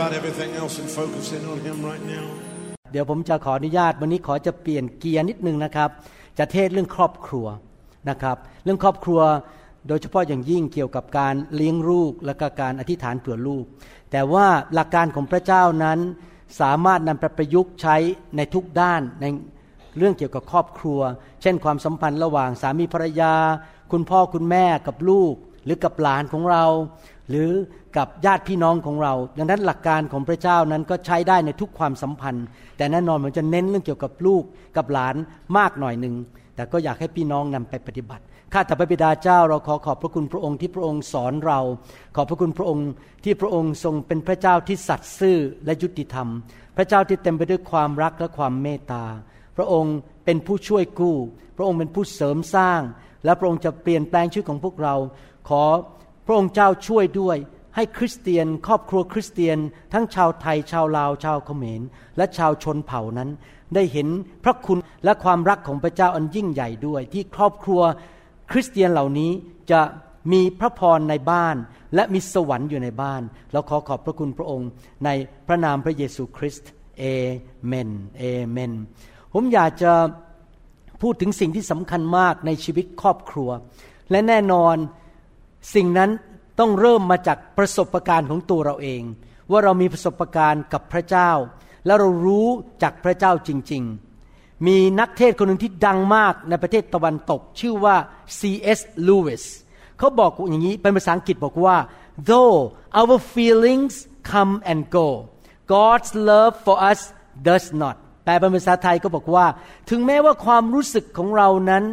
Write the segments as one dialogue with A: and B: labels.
A: about everything else and focus in on Him right now.
B: เดี๋ยวผมจะขออนุญาตวันนี้ขอจะเปลี่ยนเกียร์นิดนึงนะครับ จะเทศเรื่องครอบครัวนะครับ เรื่องครอบครัวโดยเฉพาะอย่างยิ่งเกี่ยวกับการเลี้ยงลูกและก็การอธิษฐานเผื่อลูก แต่ว่าหลักการของพระเจ้านั้นสามารถนำไปประยุกต์ใช้ในทุกด้านในเรื่องเกี่ยวกับครอบครัว เช่นความสัมพันธ์ระหว่างสามีภรรยา คุณพ่อคุณแม่กับลูก หรือกับหลานของเรา หรือ กับญาติพี่น้องของเรา ดังนั้นหลักการของพระเจ้านั้นก็ใช้ได้ในทุกความสัมพันธ์ แต่แน่นอนมันจะเน้นเรื่องเกี่ยวกับลูกกับหลานมากหน่อยหนึ่ง แต่ก็อยากให้พี่น้องนำไปปฏิบัติ ข้าแต่พระบิดาเจ้าเราขอขอบพระคุณพระองค์ที่พระองค์สอนเรา ขอบพระคุณพระองค์ที่พระองค์ทรงเป็นพระเจ้าที่สัตย์ซื่อและยุติธรรม พระเจ้าที่เต็มไปด้วยความรักและความเมตตา พระองค์เป็นผู้ช่วยกู้ พระองค์เป็นผู้เสริมสร้าง และพระองค์จะเปลี่ยนแปลงชีวิตของพวกเรา ขอพระองค์เจ้าช่วยด้วย ให้คริสเตียน ครอบครัวคริสเตียน ทั้งชาวไทย ชาวลาว ชาวเขมร และชาวชนเผ่านั้น ได้เห็นพระคุณและความรักของพระเจ้าอันยิ่งใหญ่ด้วย ที่ครอบครัวคริสเตียนเหล่านี้จะมีพระพรในบ้าน และมีสวรรค์อยู่ในบ้านเราขอขอบพระคุณพระองค์ในพระนามพระเยซูคริสต์เอเมนเอเมนผมอยากจะพูดถึงสิ่งที่สำคัญมากในชีวิตครอบครัว และแน่นอนสิ่งนั้น ต้องเริ่มมาจากประสบการณ์ของตัวเราเอง ว่าเรามีประสบการณ์กับพระเจ้า แล้วเรารู้จากพระเจ้าจริง ๆ มีนักเทศน์คนหนึ่งที่ดังมากในประเทศตะวันตก ชื่อว่า C.S. Lewis เขาบอกอย่างนี้เป็นภาษาอังกฤษบอกว่า though our feelings come and go God's love for us does not แปลเป็นภาษาไทยก็บอกว่า ถึงแม้ว่าความรู้สึกของเรานั้น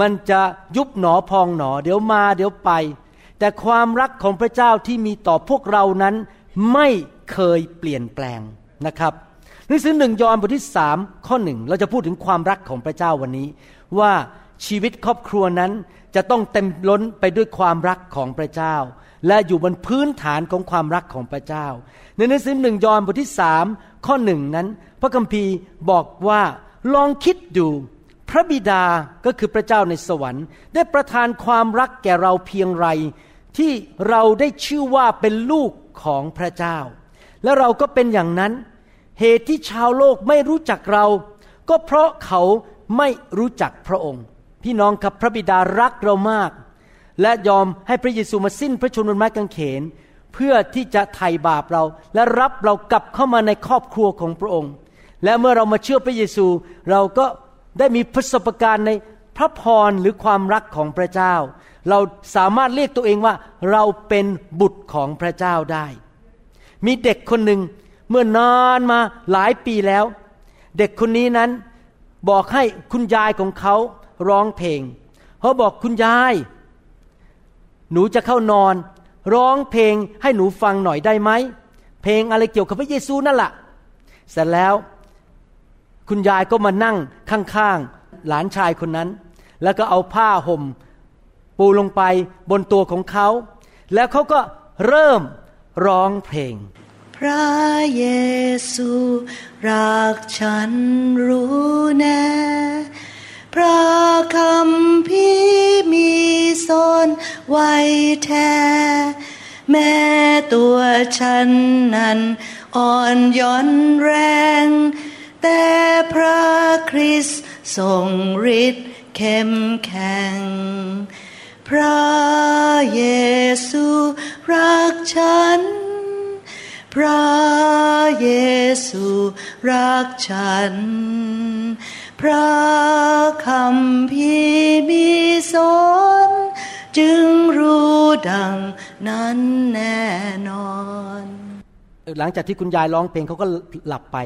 B: มันจะยุบหนอพองหนอ เดี๋ยวมาเดี๋ยวไป แต่ความรักของพระเจ้าที่มีต่อพวกเรานั้นไม่เคยเปลี่ยนแปลงนะครับหนังสือหนึ่งยอห์นบทที่สามข้อหนึ่งเราจะพูดถึงความรักของพระเจ้าวันนี้ ว่าชีวิตครอบครัวนั้นจะต้องเต็มล้นไปด้วยความรักของพระเจ้า และอยู่บนพื้นฐานของความรักของพระเจ้า ในหนังสือหนึ่งยอห์นบทที่สามข้อหนึ่งนั้น พระคัมภีร์บอกว่าลองคิดดูพระบิดาก็คือพระเจ้าในสวรรค์ ได้ประทานความรักแก่เราเพียงไร ที่เราได้ชื่อว่าเป็นลูกของพระเจ้า และเราก็เป็นอย่างนั้น เหตุที่ชาวโลกไม่รู้จักเรา ก็เพราะเขาไม่รู้จักพระองค์ พี่น้องครับพระบิดารักเรามาก และยอมให้พระเยซูมาสิ้นพระชนม์บนไม้กางเขน เพื่อที่จะไถ่บาปเรา และรับเรากลับเข้ามาในครอบครัวของพระองค์ และเมื่อเรามาเชื่อพระเยซูเราก็ได้มีประสบการณ์ในพระพรหรือความรักของพระเจ้า เราสามารถเรียกตัวเองว่าเราเป็นบุตรของพระเจ้าได้ มีเด็กคนหนึ่งเมื่อนานมาหลายปีแล้ว เด็กคนนี้นั้นบอกให้คุณยายของเขาร้องเพลงเขาบอกคุณยาย หนูจะเข้านอน ร้องเพลงให้หนูฟังหน่อยได้ไหมเพลงอะไรเกี่ยวกับพระเยซูนั่นแหละเสร็จแล้วคุณยายก็มานั่งข้างๆ หลานชายคนนั้น แล้วก็เอาผ้าห่ม ปูลงไปบนตัวของเขา แล้วเขาก็เริ่มร้องเพลง
C: พระเยซูรักฉันรู้แน่พระคำพี่มีสอนไว้แท้ แม้ตัวฉันนั้นอ่อนย่อนแรง แต่พระคริสทรงฤทธิ์เข้มแข็ง พระเยซูรักฉัน พระเยซูรักฉัน พระคำพีมีสอนจึงรู้ดังนั้นแน่นอน
B: หลังจากที่คุณยายร้องเพลงเขาก็หลับไป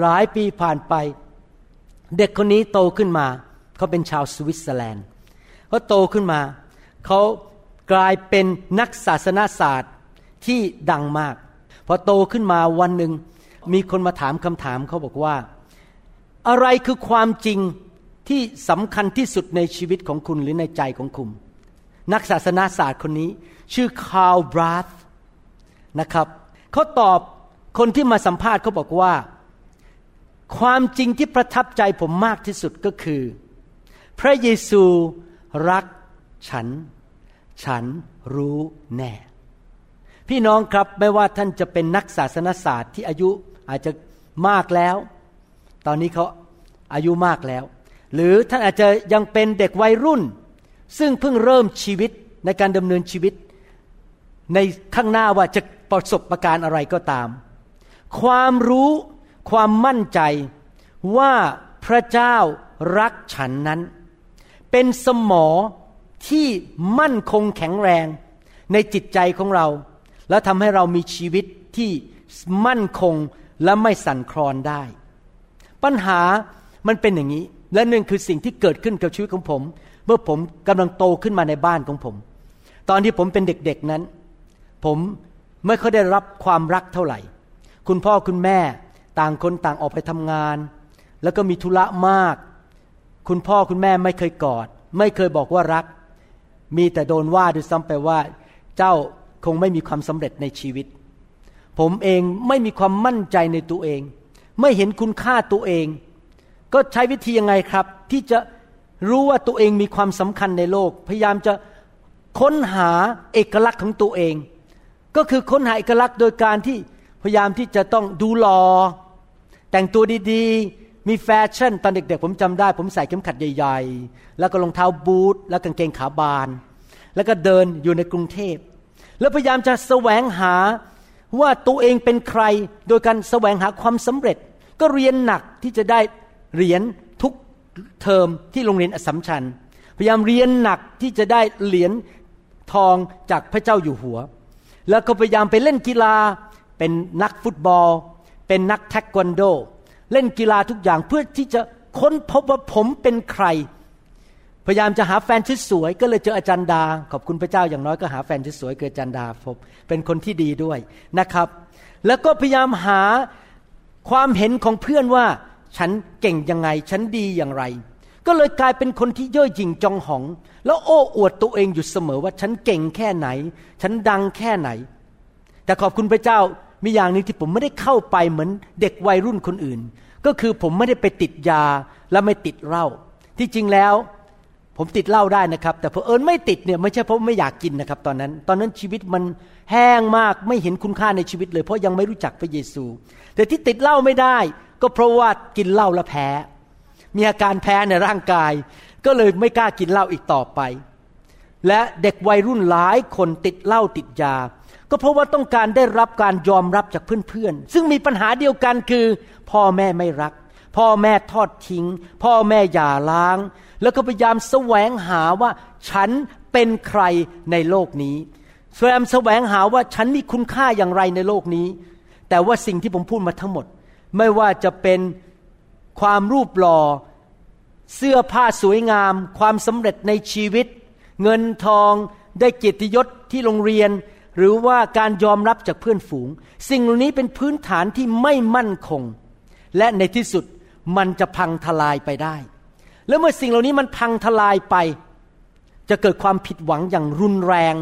B: หลายปีผ่านไป เด็กคนนี้โตขึ้นมา เขาเป็นชาวสวิตเซอร์แลนด์ เขาโตขึ้นมา เขากลายเป็นนักศาสนาศาสตร์ที่ดังมาก พอโตขึ้นมาวันหนึ่งมีคนมาถามคำถามเขาบอกว่า อะไรคือความจริงที่สำคัญที่สุดในชีวิตของคุณหรือในใจของคุณ นักศาสนาศาสตร์คนนี้ ชื่อคาร์ลบราธนะครับเขาตอบคนที่มาสัมภาษณ์เขาบอกว่า ความจริงที่ประทับใจผมมากที่สุดก็คือ พระเยซู รักฉัน ฉันรู้แน่ พี่น้องครับไม่ว่าท่านจะเป็นนักศาสนศาสตร์ที่อายุอาจจะมากแล้ว ตอนนี้เขาอายุมากแล้ว หรือท่านอาจจะยังเป็นเด็กวัยรุ่น ซึ่งเพิ่งเริ่มชีวิตในการดำเนินชีวิต ในข้างหน้าว่าจะประสบประการอะไรก็ตาม ความรู้ความมั่นใจว่าพระเจ้ารักฉันนั้น เป็นสมอที่มั่นคงแข็งแรงในจิตใจของเรา และทำให้เรามีชีวิตที่มั่นคงและไม่สั่นคลอนได้ ปัญหามันเป็นอย่างนี้ และหนึ่งคือสิ่งที่เกิดขึ้นกับชีวิตของผม เมื่อผมกำลังโตขึ้นมาในบ้านของผม ตอนที่ผมเป็นเด็กๆนั้น ผมไม่ค่อยได้รับความรักเท่าไหร่ คุณพ่อคุณแม่ต่างคนต่างออกไปทำงาน แล้วก็มีธุระมาก คุณพ่อคุณแม่ไม่เคยกอด ไม่เคยบอกว่ารัก มีแต่โดนว่าด้วยซ้ำไปว่า เจ้าคงไม่มีความสำเร็จในชีวิต ผมเองไม่มีความมั่นใจในตัวเอง ไม่เห็นคุณค่าตัวเอง ก็ใช้วิธียังไงครับ ที่จะรู้ว่าตัวเองมีความสำคัญในโลก พยายามจะค้นหาเอกลักษณ์ของตัวเอง ก็คือค้นหาเอกลักษณ์โดยการที่พยายามที่จะต้องดูหลอแต่งตัวดีๆ มีแฟชั่นตอนเด็กๆ ผมจำได้ ผมใส่เข็มขัดใหญ่ ๆ แล้วก็รองเท้าบูทแล้วกางเกงขาบาน แล้วก็เดินอยู่ในกรุงเทพ แล้วพยายามจะแสวงหาว่าตัวเองเป็นใครโดยการแสวงหาความสำเร็จ ก็เรียนหนักที่จะได้เหรียญทุกเทอมที่โรงเรียนอสมชัญ พยายามเรียนหนักที่จะได้เหรียญทองจากพระเจ้าอยู่หัว แล้วก็พยายามไปเล่นกีฬาเป็นนักฟุตบอล เป็นนักเทควันโด เล่นกีฬาทุกอย่างเพื่อที่จะค้นพบว่าผมเป็นใคร พยายามจะหาแฟนชุดสวย ก็เลยเจออาจารย์ดา ขอบคุณพระเจ้าอย่างน้อยก็หาแฟนชุดสวยเกิดอาจารย์ดาพบเป็นคนที่ดีด้วยนะครับ แล้วก็พยายามหาความเห็นของเพื่อนว่า ฉันเก่งยังไง ฉันดีอย่างไร ก็เลยกลายเป็นคนที่ย่อหยิ่งจองหอง แล้วโอ้อวดตัวเองอยู่เสมอว่าฉันเก่งแค่ไหน ฉันดังแค่ไหน แต่ขอบคุณพระเจ้า มีอย่างนึงที่ผมไม่ได้เข้าไปเหมือนเด็กวัยรุ่นคนอื่น ก็คือผมไม่ได้ไปติดยาและไม่ติดเหล้าที่จริงแล้ว ผมติดเหล้าได้นะครับ แต่เพอเอิญไม่ติดเนี่ยไม่ใช่เพราะไม่อยากกินนะครับ ตอนนั้น ตอนนั้นชีวิตมันแห้งมากไม่เห็นคุณค่าในชีวิตเลยเพราะยังไม่รู้จักพระเยซู แต่ที่ติดเหล้าไม่ได้ ก็เพราะว่ากินเหล้าแล้วแพ้ มีอาการแพ้ในร่างกาย ก็เลยไม่กล้ากินเหล้าอีกต่อไป และเด็กวัยรุ่นหลายคนติดเหล้าติดยา ก็เพราะว่าต้องการได้รับการยอมรับจากเพื่อนๆ ซึ่งมีปัญหาเดียวกันคือ พ่อแม่ไม่รัก พ่อแม่ทอดทิ้ง พ่อแม่หย่าร้าง แล้วก็พยายามแสวงหาว่าฉันเป็นใครในโลกนี้พยายามแสวงหาว่าฉันมีคุณค่าอย่างไรในโลกนี้ แต่ว่าสิ่งที่ผมพูดมาทั้งหมด ไม่ว่าจะเป็นความรูปหล่อ เสื้อผ้าสวยงาม ความสำเร็จในชีวิต เงินทองได้เกียรติยศที่โรงเรียน หรือว่าการยอมรับจากเพื่อนฝูง สิ่งเหล่านี้เป็นพื้นฐานที่ไม่มั่นคง และในที่สุดมันจะพังทลายไปได้ แล้วเมื่อสิ่งเหล่านี้มันพังทลายไป จะเกิดความผิดหวังอย่างรุนแรง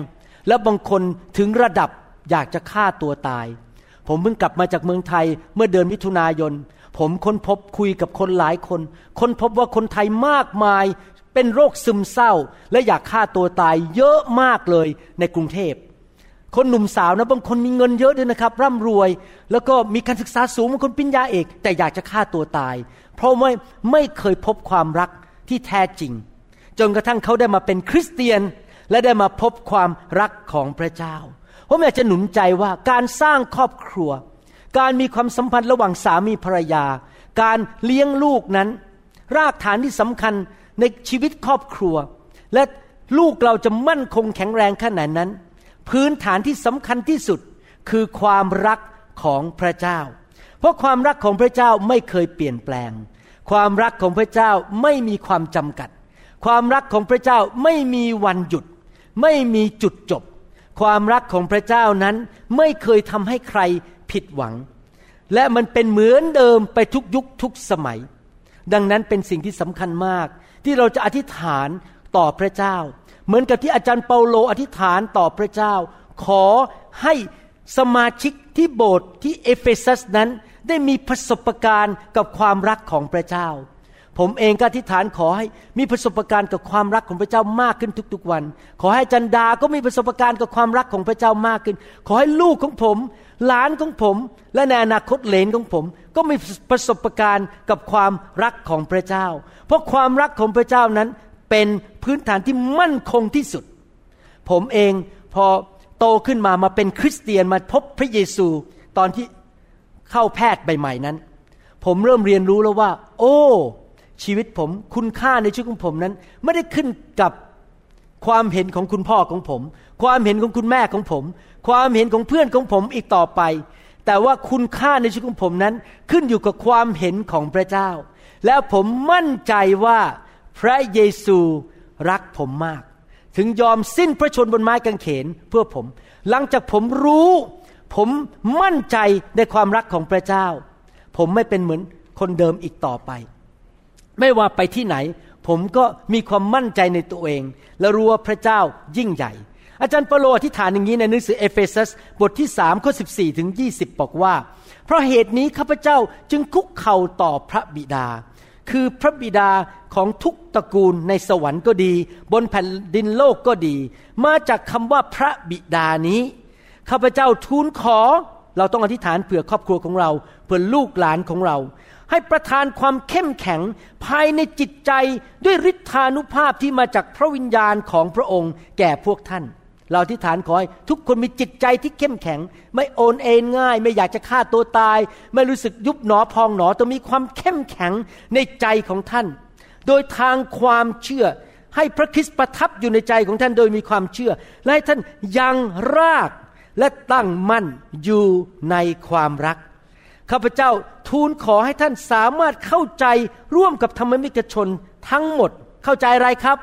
B: และบางคนถึงระดับอยากจะฆ่าตัวตาย ผมเพิ่งกลับมาจากเมืองไทยเมื่อเดือนมิถุนายน ผมค้นพบคุยกับคนหลายคน ค้นพบว่าคนไทยมากมายเป็นโรคซึมเศร้า และอยากฆ่าตัวตายเยอะมากเลยในกรุงเทพ คนหนุ่มสาวนะบางคนมีเงินเยอะด้วยนะครับร่ำรวย แล้วก็มีการศึกษาสูงบางคนปริญญาเอก แต่อยากจะฆ่าตัวตาย เพราะไม่ไม่เคยพบความรักที่แท้จริง จนกระทั่งเขาได้มาเป็นคริสเตียน และได้มาพบความรักของพระเจ้าผมอยากจะหนุนใจว่าการสร้างครอบครัว การมีความสัมพันธ์ระหว่างสามีภรรยา การเลี้ยงลูกนั้น รากฐานที่สำคัญในชีวิตครอบครัว และลูกเราจะมั่นคงแข็งแรงขนาดนั้น พื้นฐานที่สำคัญที่สุดคือความรักของพระเจ้า เพราะความรักของพระเจ้าไม่เคยเปลี่ยนแปลง ความรักของพระเจ้าไม่มีความจำกัด ความรักของพระเจ้าไม่มีวันหยุด ไม่มีจุดจบ ความรักของพระเจ้านั้นไม่เคยทำให้ใครผิดหวัง และมันเป็นเหมือนเดิมไปทุกยุคทุกสมัย ดังนั้นเป็นสิ่งที่สำคัญมากที่เราจะอธิษฐานต่อพระเจ้า เหมือนกับที่อาจารย์เปาโลอธิษฐานต่อพระเจ้า ขอให้สมาชิกที่โบสถ์ที่เอเฟซัสนั้นได้มีประสบการณ์กับความรักของพระเจ้า ผมเองก็อธิษฐานขอให้มีประสบการณ์กับความรักของพระเจ้ามากขึ้นทุกๆวัน ขอให้จันดาก็มีประสบการณ์กับความรักของพระเจ้ามากขึ้น ขอให้ลูกของผม หลานของผม และในอนาคตเหลนของผม ก็มีประสบการณ์กับความรักของพระเจ้า เพราะความรักของพระเจ้านั้น เป็นพื้นฐานที่มั่นคงที่สุด ผมเองพอโตขึ้นมามาเป็นคริสเตียนมาพบพระเยซูตอนที่เข้าแพทย์ใหม่ๆนั้น ผมเริ่มเรียนรู้แล้วว่า โอ้ ชีวิตผมคุณค่าในชีวิตของผมนั้น ไม่ได้ขึ้นกับความเห็นของคุณพ่อของผม ความเห็นของคุณแม่ของผม ความเห็นของเพื่อนของผมอีกต่อไป แต่ว่าคุณค่าในชีวิตของผมนั้นขึ้นอยู่กับความเห็นของพระเจ้า แล้วผมมั่นใจว่า พระเยซูรักผมมาก ถึงยอมสิ้นพระชนบนไม้กางเขนเพื่อผม หลังจากผมรู้ ผมมั่นใจในความรักของพระเจ้า ผมไม่เป็นเหมือนคนเดิมอีกต่อไป ไม่ว่าไปที่ไหน ผมก็มีความมั่นใจในตัวเอง และรู้ว่าพระเจ้ายิ่งใหญ่ อาจารย์เปโลอธิษฐานอย่างนี้ในหนังสือเอเฟซัสบทที่สามข้อสิบสี่ถึงยี่สิบบอกว่า เพราะเหตุนี้ข้าพเจ้าจึงคุกเข่าต่อพระบิดา คือพระบิดาของทุกตระกูลในสวรรค์ก็ดี บนแผ่นดินโลกก็ดี มาจากคำว่าพระบิดานี้ข้าพเจ้าทูลขอ เราต้องอธิษฐานเผื่อครอบครัวของเราเผื่อลูกหลานของเรา ให้ประทานความเข้มแข็งภายในจิตใจด้วยฤทธานุภาพที่มาจากพระวิญญาณของพระองค์แก่พวกท่าน เราอธิษฐานขอให้ทุกคนมีจิตใจที่เข้มแข็ง ไม่โอนเอ็นง่าย ไม่อยากจะฆ่าตัวตาย ไม่รู้สึกยุบหนอพองหนอต้องมีความเข้มแข็งในใจของท่าน โดยทางความเชื่อให้พระคริสต์ประทับอยู่ในใจของท่านโดยมีความเชื่อ และให้ท่านยังรากและตั้งมั่นอยู่ในความรักข้าพเจ้าทูลขอให้ท่านสามารถเข้าใจร่วมกับธรรมมิกชนทั้งหมด เข้าใจอะไรครับ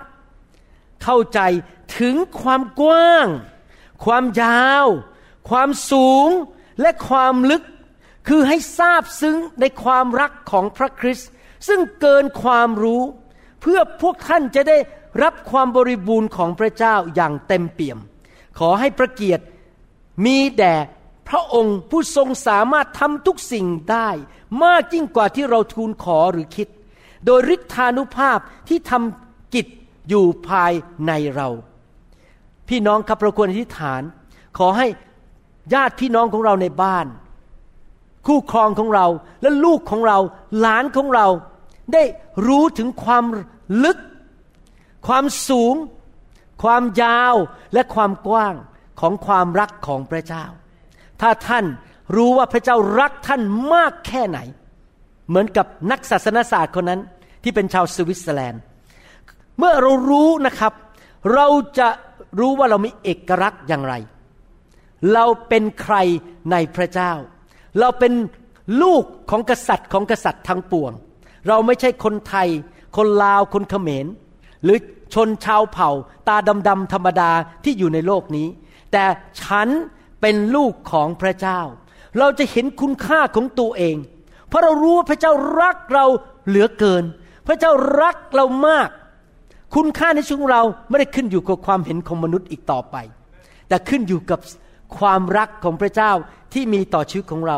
B: เข้าใจ ถึงความกว้าง ความยาว ความสูงและความลึก คือให้ทราบซึ้งในความรักของพระคริสต์ซึ่งเกินความรู้ เพื่อพวกท่านจะได้รับความบริบูรณ์ของพระเจ้าอย่างเต็มเปี่ยม ขอให้ประเกียรติมีแด่พระองค์ผู้ทรงสามารถทำทุกสิ่งได้ มากยิ่งกว่าที่เราทูลขอหรือคิด โดยฤทธานุภาพที่ทำกิจอยู่ภายในเรา พี่น้องครับเราควรอธิษฐาน ขอให้ญาติพี่น้องของเราในบ้าน คู่ครองของเราและลูกของเราหลานของเรา ได้รู้ถึงความลึก ความสูง ความยาวและความกว้างของความรักของพระเจ้า ถ้าท่านรู้ว่าพระเจ้ารักท่านมากแค่ไหน เหมือนกับนักศาสนศาสตร์คนนั้นที่เป็นชาวสวิตเซอร์แลนด์ เมื่อเรารู้นะครับ เราจะ รู้ว่าเรามีเอกลักษณ์อย่างไร เราเป็นใครในพระเจ้า เราเป็นลูกของกษัตริย์ของกษัตริย์ทั้งปวง เราไม่ใช่คนไทย คนลาว คนเขมร หรือชนชาวเผ่า ตาดำๆธรรมดาที่อยู่ในโลกนี้ แต่ฉันเป็นลูกของพระเจ้า เราจะเห็นคุณค่าของตัวเอง เพราะเรารู้ว่าพระเจ้ารักเราเหลือเกิน พระเจ้ารักเรามาก คุณค่าในชีวิตของเราไม่ได้ขึ้นอยู่กับความเห็นของมนุษย์อีกต่อไป แต่ขึ้นอยู่กับความรักของพระเจ้าที่มีต่อชีวิตของเรา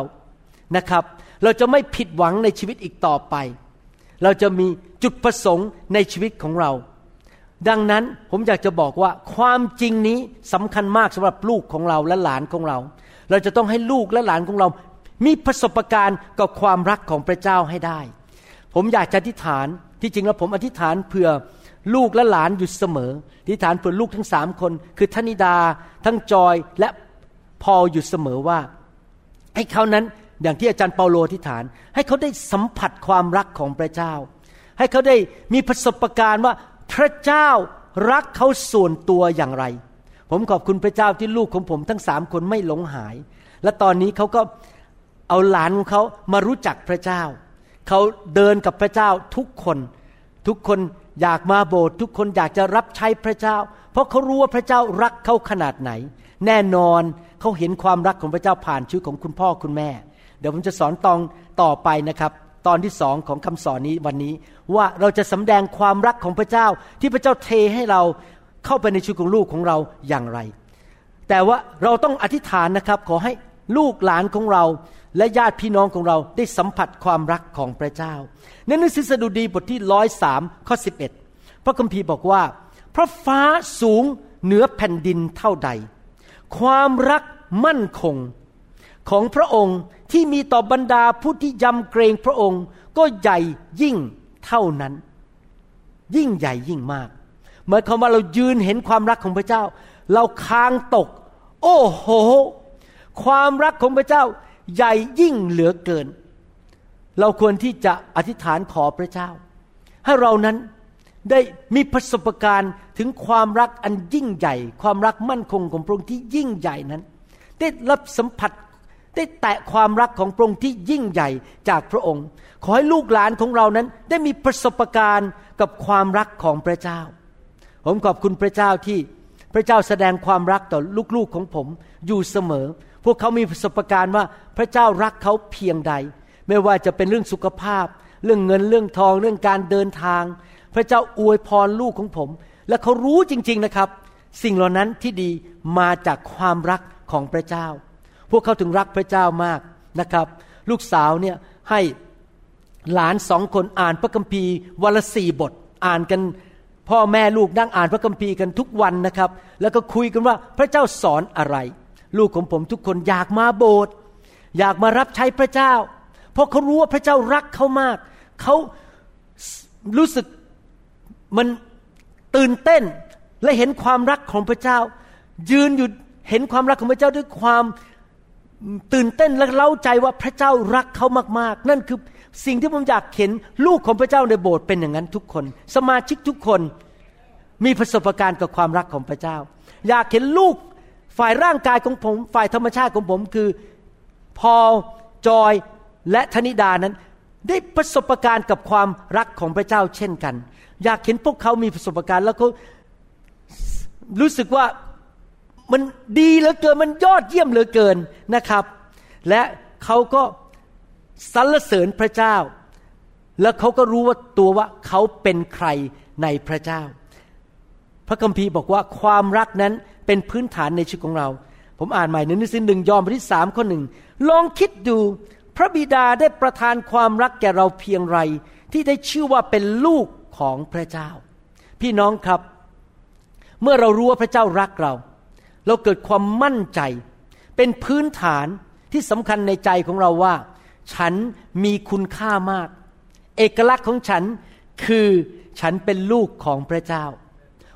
B: นะครับ เราจะไม่ผิดหวังในชีวิตอีกต่อไป เราจะมีจุดประสงค์ในชีวิตของเรา ดังนั้นผมอยากจะบอกว่าความจริงนี้สำคัญมากสำหรับลูกของเราและหลานของเรา เราจะต้องให้ลูกและหลานของเรา มีประสบการณ์กับความรักของพระเจ้าให้ได้ ผมอยากจะอธิษฐานที่จริงแล้วผมอธิษฐานเผื่อ ลูกและหลานอยู่เสมออธิษฐานเผื่อลูกทั้งสามคน คือธนิดา ทั้งจอยและพออยู่เสมอว่า ให้เขานั้นอย่างที่อาจารย์เปาโลอธิษฐาน ให้เขาได้สัมผัสความรักของพระเจ้า ให้เขาได้มีประสบการณ์ว่าพระเจ้ารักเขาส่วนตัวอย่างไร ผมขอบคุณพระเจ้าที่ลูกของผมทั้งสามคนไม่หลงหาย และตอนนี้เขาก็เอาหลานของเขามารู้จักพระเจ้า เขาเดินกับพระเจ้าทุกคน ทุกคน อยากมาโบสถ์ทุกคนอยากจะรับใช้พระเจ้า เพราะเขารู้ว่าพระเจ้ารักเขาขนาดไหน แน่นอนเขาเห็นความรักของพระเจ้าผ่านชีวิตของคุณพ่อคุณแม่ เดี๋ยวผมจะสอนตองต่อไปนะครับ ตอนที่สองของคำสอนนี้วันนี้ว่าเราจะสำแดงความรักของพระเจ้า ที่พระเจ้าเทให้เราเข้าไปในชีวิตของลูกของเราอย่างไร แต่ว่าเราต้องอธิษฐานนะครับ ขอให้ลูกหลานของเรา และญาติพี่น้องของเราได้สัมผัสความรักของพระเจ้า ในหนังสือสดุดีบทที่ร้อยสามข้อสิบเอ็ดพระคัมภีร์บอกว่า พระฟ้าสูงเหนือแผ่นดินเท่าใด ความรักมั่นคง ของพระองค์ที่มีต่อบรรดาผู้ที่ยำเกรงพระองค์ ก็ใหญ่ยิ่งเท่านั้น ยิ่งใหญ่ยิ่งมากหมายความว่าเรายืนเห็นความรักของพระเจ้า เราคางตก โอ้โห ความรักของพระเจ้า ใหญ่ยิ่งเหลือเกิน เราควรที่จะอธิษฐานขอพระเจ้า ให้เรานั้นได้มีประสบการณ์ถึงความรักอันยิ่งใหญ่ ความรักมั่นคงของพระองค์ที่ยิ่งใหญ่นั้น ได้รับสัมผัสได้แตะความรักของพระองค์ที่ยิ่งใหญ่จากพระองค์ ขอให้ลูกหลานของเรานั้นได้มีประสบการณ์กับความรักของพระเจ้า ผมขอบคุณพระเจ้าที่พระเจ้าแสดงความรักต่อลูกๆของผมอยู่เสมอ พวกเขามีประสบการณ์ว่าพระเจ้ารักเขาเพียงใด ไม่ว่าจะเป็นเรื่องสุขภาพ เรื่องเงินเรื่องทองเรื่องการเดินทาง พระเจ้าอวยพรลูกของผม และเขารู้จริง ๆนะครับ สิ่งเหล่านั้นที่ดีมาจากความรักของพระเจ้า พวกเขาถึงรักพระเจ้ามากนะครับ ลูกสาวเนี่ยให้หลานสองคนอ่านพระคัมภีร์วันละสี่บทอ่านกันพ่อแม่ลูกนั่งอ่านพระคัมภีร์กันทุกวันนะครับ แล้วก็คุยกันว่าพระเจ้าสอนอะไร ลูกของผมทุกคนอยากมาโบสถ์อยากมารับใช้พระเจ้า เพราะเขารู้ว่าพระเจ้ารักเขามาก เขารู้สึกมันตื่นเต้นและเห็นความรักของพระเจ้า ยืนอยู่เห็นความรักของพระเจ้าด้วยความตื่นเต้นและเล่าใจว่าพระเจ้ารักเขามาก ๆ นั่นคือสิ่งที่ผมอยากเห็นลูกของพระเจ้าในโบสถ์เป็นอย่างนั้นทุกคน สมาชิกทุกคนมีประสบการณ์กับความรักของพระเจ้า อยากเห็นลูก ฝ่ายร่างกายของผม ฝ่ายธรรมชาติของผมคือ พอจอยและธนิดานั้น ได้ประสบการณ์กับความรักของพระเจ้าเช่นกัน อยากเห็นพวกเขามีประสบการณ์แล้วเขารู้สึกว่ามันดีเหลือเกินมันยอดเยี่ยมเหลือเกินนะครับ และเขาก็สรรเสริญพระเจ้า แล้วเขาก็รู้ว่าตัวว่าเขาเป็นใครในพระเจ้า พระคัมภีร์บอกว่าความรักนั้น เป็นพื้นฐานในชีวิตของเรา ผมอ่านใหม่ในหนังสือหนึ่งยอห์นบทที่สามข้อหนึ่งลองคิดดูพระบิดาได้ประทานความรักแก่เราเพียงไร ที่ได้ชื่อว่าเป็นลูกของพระเจ้า พี่น้องครับ เมื่อเรารู้ว่าพระเจ้ารักเรา เราเกิดความมั่นใจ เป็นพื้นฐานที่สำคัญในใจของเราว่า ฉันมีคุณค่ามาก เอกลักษณ์ของฉันคือฉันเป็นลูกของพระเจ้า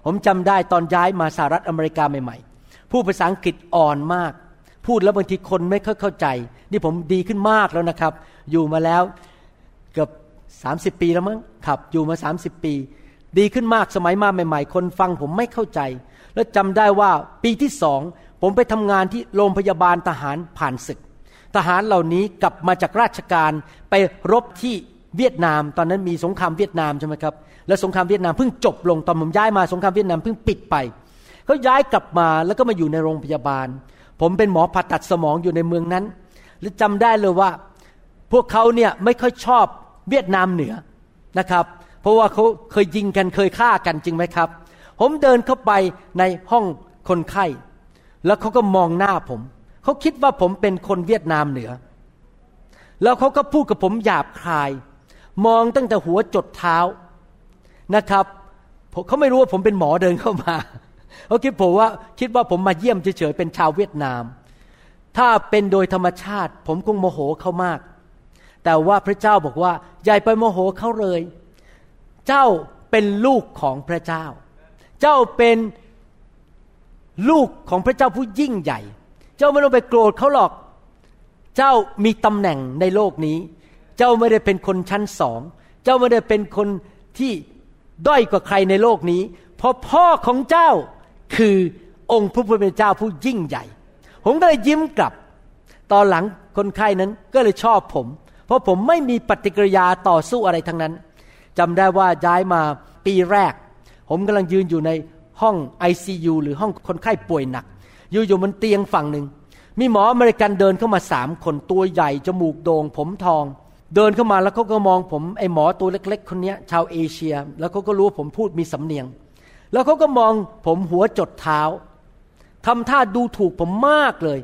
B: ผมจำได้ตอนย้ายมาสหรัฐอเมริกาใหม่ๆ ผู้ภาษาอังกฤษอ่อนมาก พูดแล้วบางทีคนไม่ค่อยเข้าใจ นี่ผมดีขึ้นมากแล้วนะครับ อยู่มาแล้วเกือบ 30 ปีแล้วมั้งครับ อยู่มา 30 ปี ดีขึ้นมากสมัยมาใหม่ ๆ คนฟังผมไม่เข้าใจ แล้วจำได้ว่าปีที่สองผมไปทำงานที่โรงพยาบาลทหารผ่านศึก ทหารเหล่านี้กลับมาจากราชการไปรบที่เวียดนาม ตอนนั้นมีสงครามเวียดนามใช่ไหมครับ แล้วสงครามเวียดนามเพิ่งจบลงตอนผมย้ายมาสงครามเวียดนามเพิ่งปิดไปเขาย้ายกลับมาแล้วก็มาอยู่ในโรงพยาบาล ผมเป็นหมอผ่าตัดสมองอยู่ในเมืองนั้น และจำได้เลยว่า พวกเขาเนี่ยไม่ค่อยชอบเวียดนามเหนือนะครับ เพราะว่าเขาเคยยิงกันเคยฆ่ากันจริงไหมครับ ผมเดินเข้าไปในห้องคนไข้ แล้วเขาก็มองหน้าผมเขาคิดว่าผมเป็นคนเวียดนามเหนือ แล้วเขาก็พูดกับผมหยาบคาย มองตั้งแต่หัวจดเท้า นะครับเขาไม่รู้ว่าผมเป็นหมอเดินเข้ามาเขาคิดผมว่าคิดว่าผมมาเยี่ยมเฉยๆเป็นชาวเวียดนาม ถ้าเป็นโดยธรรมชาติ ผมคงโมโหเขามาก แต่ว่าพระเจ้าบอกว่าอย่าไปโมโหเขาเลย เจ้าเป็นลูกของพระเจ้า เจ้าเป็นลูกของพระเจ้าผู้ยิ่งใหญ่ เจ้าไม่ต้องไปโกรธเขาหรอก เจ้ามีตำแหน่งในโลกนี้ เจ้าไม่ได้เป็นคนชั้นสอง เจ้าไม่ได้เป็นคนที่ ด้อยกว่าใครในโลกนี้ เพราะพ่อของเจ้าคือองค์พระผู้เป็นเจ้าผู้ยิ่งใหญ่ ผมก็เลยยิ้มกลับ ตอนหลังคนไข้นั้นก็เลยชอบผม เพราะผมไม่มีปฏิกิริยาต่อสู้อะไรทั้งนั้นจำได้ว่าย้ายมาปีแรก ผมกำลังยืนอยู่ในห้อง ICU หรือห้องคนไข้ป่วยหนัก อยู่อยู่บนเตียงฝั่งหนึ่งมีหมออเมริกันเดินเข้ามาสามคนตัวใหญ่จมูกโดง่งผมทอง เดินเข้ามาแล้วเขาก็มองผมไอหมอตัวเล็ก ๆ คนนี้ชาวเอเชีย แล้วเขาก็รู้ว่าผมพูดมีสำเนียง แล้วเขาก็มองผมหัวจดเท้าทำท่าดูถูกผมมากเลย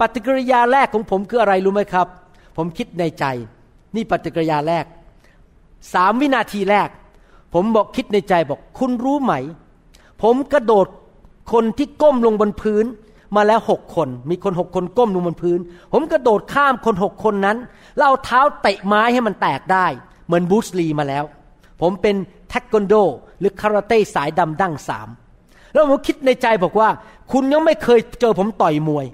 B: ปฏิกิริยาแรกของผมคืออะไรรู้ไหมครับ ผมคิดในใจ นี่ปฏิกิริยาแรกสามวินาทีแรก ผมบอกคิดในใจบอกคุณรู้ไหม ผมกระโดดคนที่ก้มลงบนพื้น มาแล้วหกคน มีคนหกคนก้มลงบนพื้น ผมกระโดดข้ามคนหกคนนั้นแล้วเอาเท้าเตะไม้ให้มันแตกได้ เหมือนบูสลีมาแล้ว ผมเป็นเทควันโด หรือคาราเต้สายดำดั้งสามแล้วผมคิดในใจบอกว่า คุณยังไม่เคยเจอผมต่อยมวย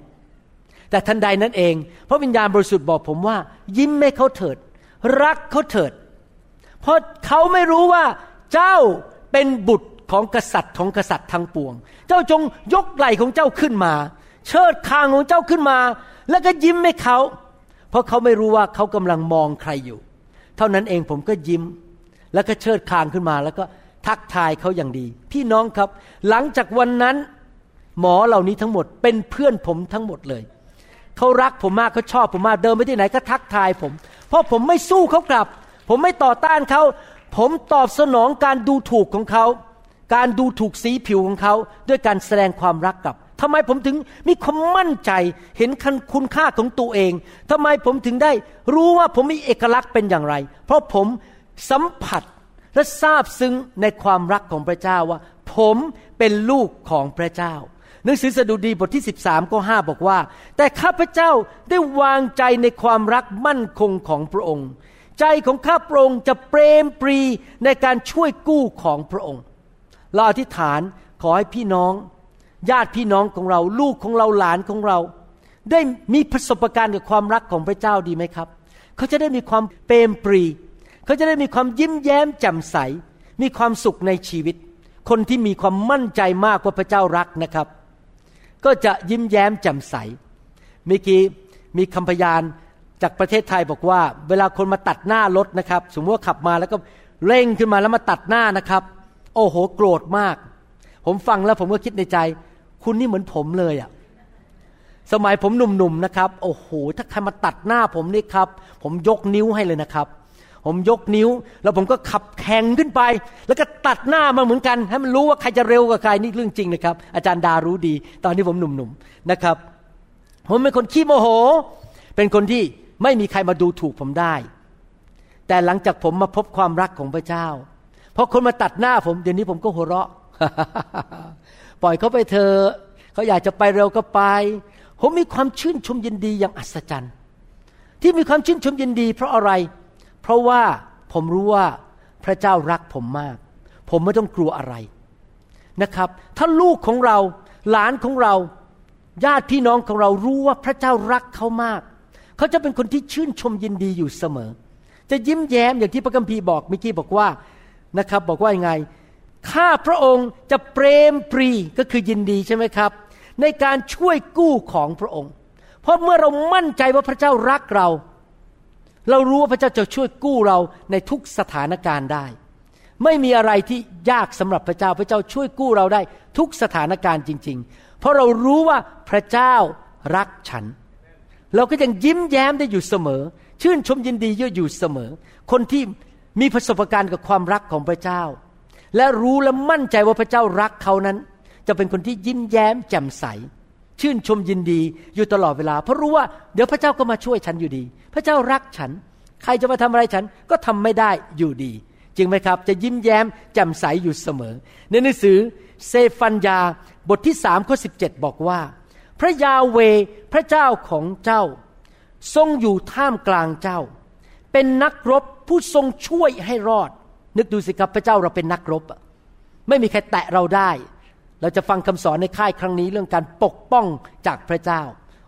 B: แต่ทันใดนั้นเอง พระวิญญาณบริสุทธิ์บอกผมว่า ยิ้มให้เขาเถิด รักเขาเถิด เพราะเขาไม่รู้ว่าเจ้าเป็นบุตร ของกษัตริย์ของกษัตริย์ทั้งปวง เจ้าจงยกไหล่ของเจ้าขึ้นมา เชิดคางของเจ้าขึ้นมา แล้วก็ยิ้มให้เขา เพราะเขาไม่รู้ว่าเขากำลังมองใครอยู่ เท่านั้นเองผมก็ยิ้ม แล้วก็เชิดคางขึ้นมาแล้วก็ทักทายเขาอย่างดี พี่น้องครับ หลังจากวันนั้น หมอเหล่านี้ทั้งหมดเป็นเพื่อนผมทั้งหมดเลยเขารักผมมากเขาชอบผมมากเดินไปที่ไหนก็ทักทายผม เพราะผมไม่สู้เขากลับ ผมไม่ต่อต้านเขา ผมตอบสนองการดูถูกของเขา การดูถูกสีผิวของเขาด้วยการแสดงความรักกับทำไมผมถึงมีความมั่นใจเห็นคุณค่าของตัวเองทำไมผมถึงได้รู้ว่าผมมีเอกลักษณ์เป็นอย่างไร เพราะผมสัมผัสและทราบซึ้งในความรักของพระเจ้าว่า ผมเป็นลูกของพระเจ้าหนังสือสดุดีบทที่ 13ข้อ5บอกว่า แต่ข้าพเจ้าได้วางใจในความรักมั่นคงของพระองค์ ใจของข้าพระองค์จะเปรมปรีในการช่วยกู้ของพระองค์ เราอธิษฐานขอให้พี่น้อง ญาติพี่น้องของเรา ลูกของเราหลานของเรา ได้มีประสบการณ์กับความรักของพระเจ้าดีไหมครับ เขาจะได้มีความเปรมปรี เขาจะได้มีความยิ้มแย้มแจ่มใส มีความสุขในชีวิต คนที่มีความมั่นใจมากว่าพระเจ้ารักนะครับ ก็จะยิ้มแย้มแจ่มใสเมื่อกี้มีคำพยานจากประเทศไทยบอกว่า เวลาคนมาตัดหน้ารถนะครับ สมมติว่าขับมาแล้วก็เร่งขึ้นมาแล้วมาตัดหน้านะครับ โอ้โห โกรธมาก ผมฟังแล้วผมก็คิดในใจ คุณนี่เหมือนผมเลยอะ่ะสมัยผมหนุ่มๆนะครับ โอ้โห ถ้าใครมาตัดหน้าผมนี่ครับ ผมยกนิ้วให้เลยนะครับ ผมยกนิ้ว แล้วผมก็ขับแข่งขึ้นไป แล้วก็ตัดหน้ามาเหมือนกัน ให้มันรู้ว่าใครจะเร็วกว่าใครนี่เรื่องจริงนะครับ อาจารย์ดารู้ดี ตอนที่ผมหนุ่มๆนะครับ ผมเป็นคนขี้โมโห เป็นคนที่ไม่มีใครมาดูถูกผมได้ แต่หลังจากผมมาพบความรักของพระเจ้า พอคนมาตัดหน้าผม เดี๋ยวนี้ผมก็หัวเราะ ปล่อยเขาไปเถอะเขาอยากจะไปเร็วก็ไป ผมมีความชื่นชมยินดีอย่างอัศจรรย์ ที่มีความชื่นชมยินดี เพราะอะไร เพราะว่าผมรู้ว่าพระเจ้ารักผมมาก ผมไม่ต้องกลัวอะไรนะครับ ถ้าลูกของเราหลานของเราญาติพี่น้องของเรารู้ว่าพระเจ้ารักเขามาก เขาจะเป็นคนที่ชื่นชมยินดีอยู่เสมอ จะยิ้มแย้มอย่างที่พระคัมภีร์บอกเมื่อกี้บอกว่า นะครับ บอกว่ายังไงข้าพระองค์จะเปรมปรีก็คือยินดีใช่ไหมครับ ในการช่วยกู้ของพระองค์ เพราะเมื่อเรามั่นใจว่าพระเจ้ารักเรา เรารู้ว่าพระเจ้าจะช่วยกู้เราในทุกสถานการณ์ได้ ไม่มีอะไรที่ยากสำหรับพระเจ้าพระเจ้าช่วยกู้เราได้ ทุกสถานการณ์จริง ๆ เพราะเรารู้ว่าพระเจ้ารักฉัน เราก็ยังยิ้มแย้มได้อยู่เสมอ ชื่นชมยินดีเยอะอยู่เสมอ คนที่ มีประสบการณ์กับความรักของพระเจ้า และรู้และมั่นใจว่าพระเจ้ารักเขานั้น จะเป็นคนที่ยิ้มแย้มแจ่มใส ชื่นชมยินดีอยู่ตลอดเวลา เพราะรู้ว่าเดี๋ยวพระเจ้าก็มาช่วยฉันอยู่ดี พระเจ้ารักฉัน ใครจะมาทำอะไรฉันก็ทำไม่ได้อยู่ดี จริงไหมครับ จะยิ้มแย้มแจ่มใสอยู่เสมอ ในหนังสือเซฟันยาบทที่สามข้อสิบเจ็ดบอกว่า พระยาเวพระเจ้าของเจ้า ทรงอยู่ท่ามกลางเจ้า เป็นนักรบผู้ทรงช่วยให้รอด นึกดูสิครับพระเจ้าเราเป็นนักรบ ไม่มีใครแตะเราได้ เราจะฟังคำสอนในค่ายครั้งนี้เรื่องการปกป้องจากพระเจ้า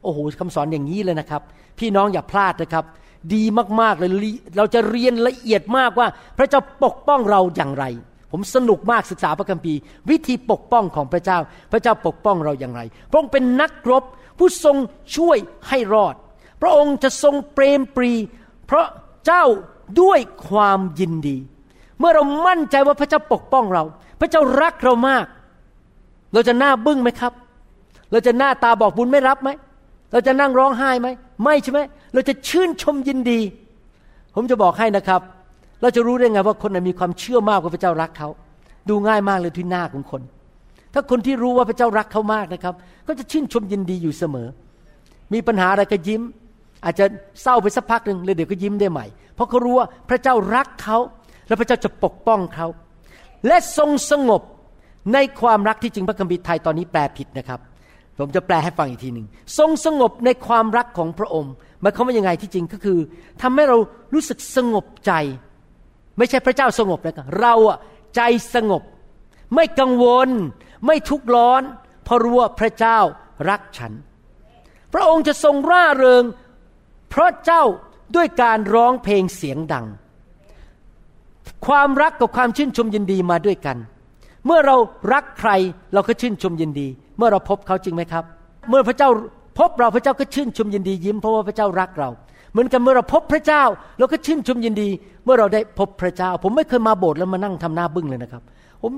B: โอ้โหคำสอนอย่างนี้เลยนะครับ พี่น้องอย่าพลาดนะครับ ดีมากๆเลยเราจะเรียนละเอียดมากว่า พระเจ้าปกป้องเราอย่างไรผมสนุกมากศึกษาพระคัมภีร์ วิธีปกป้องของพระเจ้า พระเจ้าปกป้องเราอย่างไร พระองค์เป็นนักรบผู้ทรงช่วยให้รอด พระองค์จะทรงเปรมปรี เพราะ เจ้าด้วยความยินดี เมื่อเรามั่นใจว่าพระเจ้าปกป้องเรา พระเจ้ารักเรามาก เราจะหน้าบึ้งไหมครับ เราจะหน้าตาบอกบุญไม่รับไหม เราจะนั่งร้องไห้ไหม ไม่ใช่ไหม เราจะชื่นชมยินดี ผมจะบอกให้นะครับ เราจะรู้ได้ไงว่าคนไหนมีความเชื่อมากว่าพระเจ้ารักเขา ดูง่ายมากเลยที่หน้าของคน ถ้าคนที่รู้ว่าพระเจ้ารักเขามากนะครับ ก็จะชื่นชมยินดีอยู่เสมอ มีปัญหาอะไรก็ยิ้ม อาจจะเศร้าไปสักพักหนึ่งเลยเดี๋ยวก็ยิ้มได้ใหม่ เพราะเขารู้ว่าพระเจ้ารักเขา และพระเจ้าจะปกป้องเขา และทรงสงบในความรักที่จริงพระคัมภีร์ไทยตอนนี้แปลผิดนะครับ ผมจะแปลให้ฟังอีกทีหนึ่งทรงสงบในความรักของพระองค์หมายความว่ายังไงที่จริงก็คือทำให้เรารู้สึกสงบใจ ไม่ใช่พระเจ้าสงบนะครับเราอะใจสงบ ไม่กังวล ไม่ทุกข์ร้อนเพราะรู้ว่าพระเจ้ารักฉัน พระองค์จะทรงร่าเริง เพราะเจ้าด้วยการร้องเพลงเสียงดัง ความรักกับความชื่นชมยินดีมาด้วยกัน เมื่อเรารักใครเราก็ชื่นชมยินดี เมื่อเราพบเขาจริงไหมครับ เมื่อพระเจ้าพบเราพระเจ้าก็ชื่นชมยินดียิ้มเพราะว่าพระเจ้ารักเรา เหมือนกันเมื่อเราพบพระเจ้า เราก็ชื่นชมยินดี เมื่อเราได้พบพระเจ้า ผมไม่เคยมาโบสถ์แล้วมานั่งทำหน้าบึ้งเลยนะครับ ผม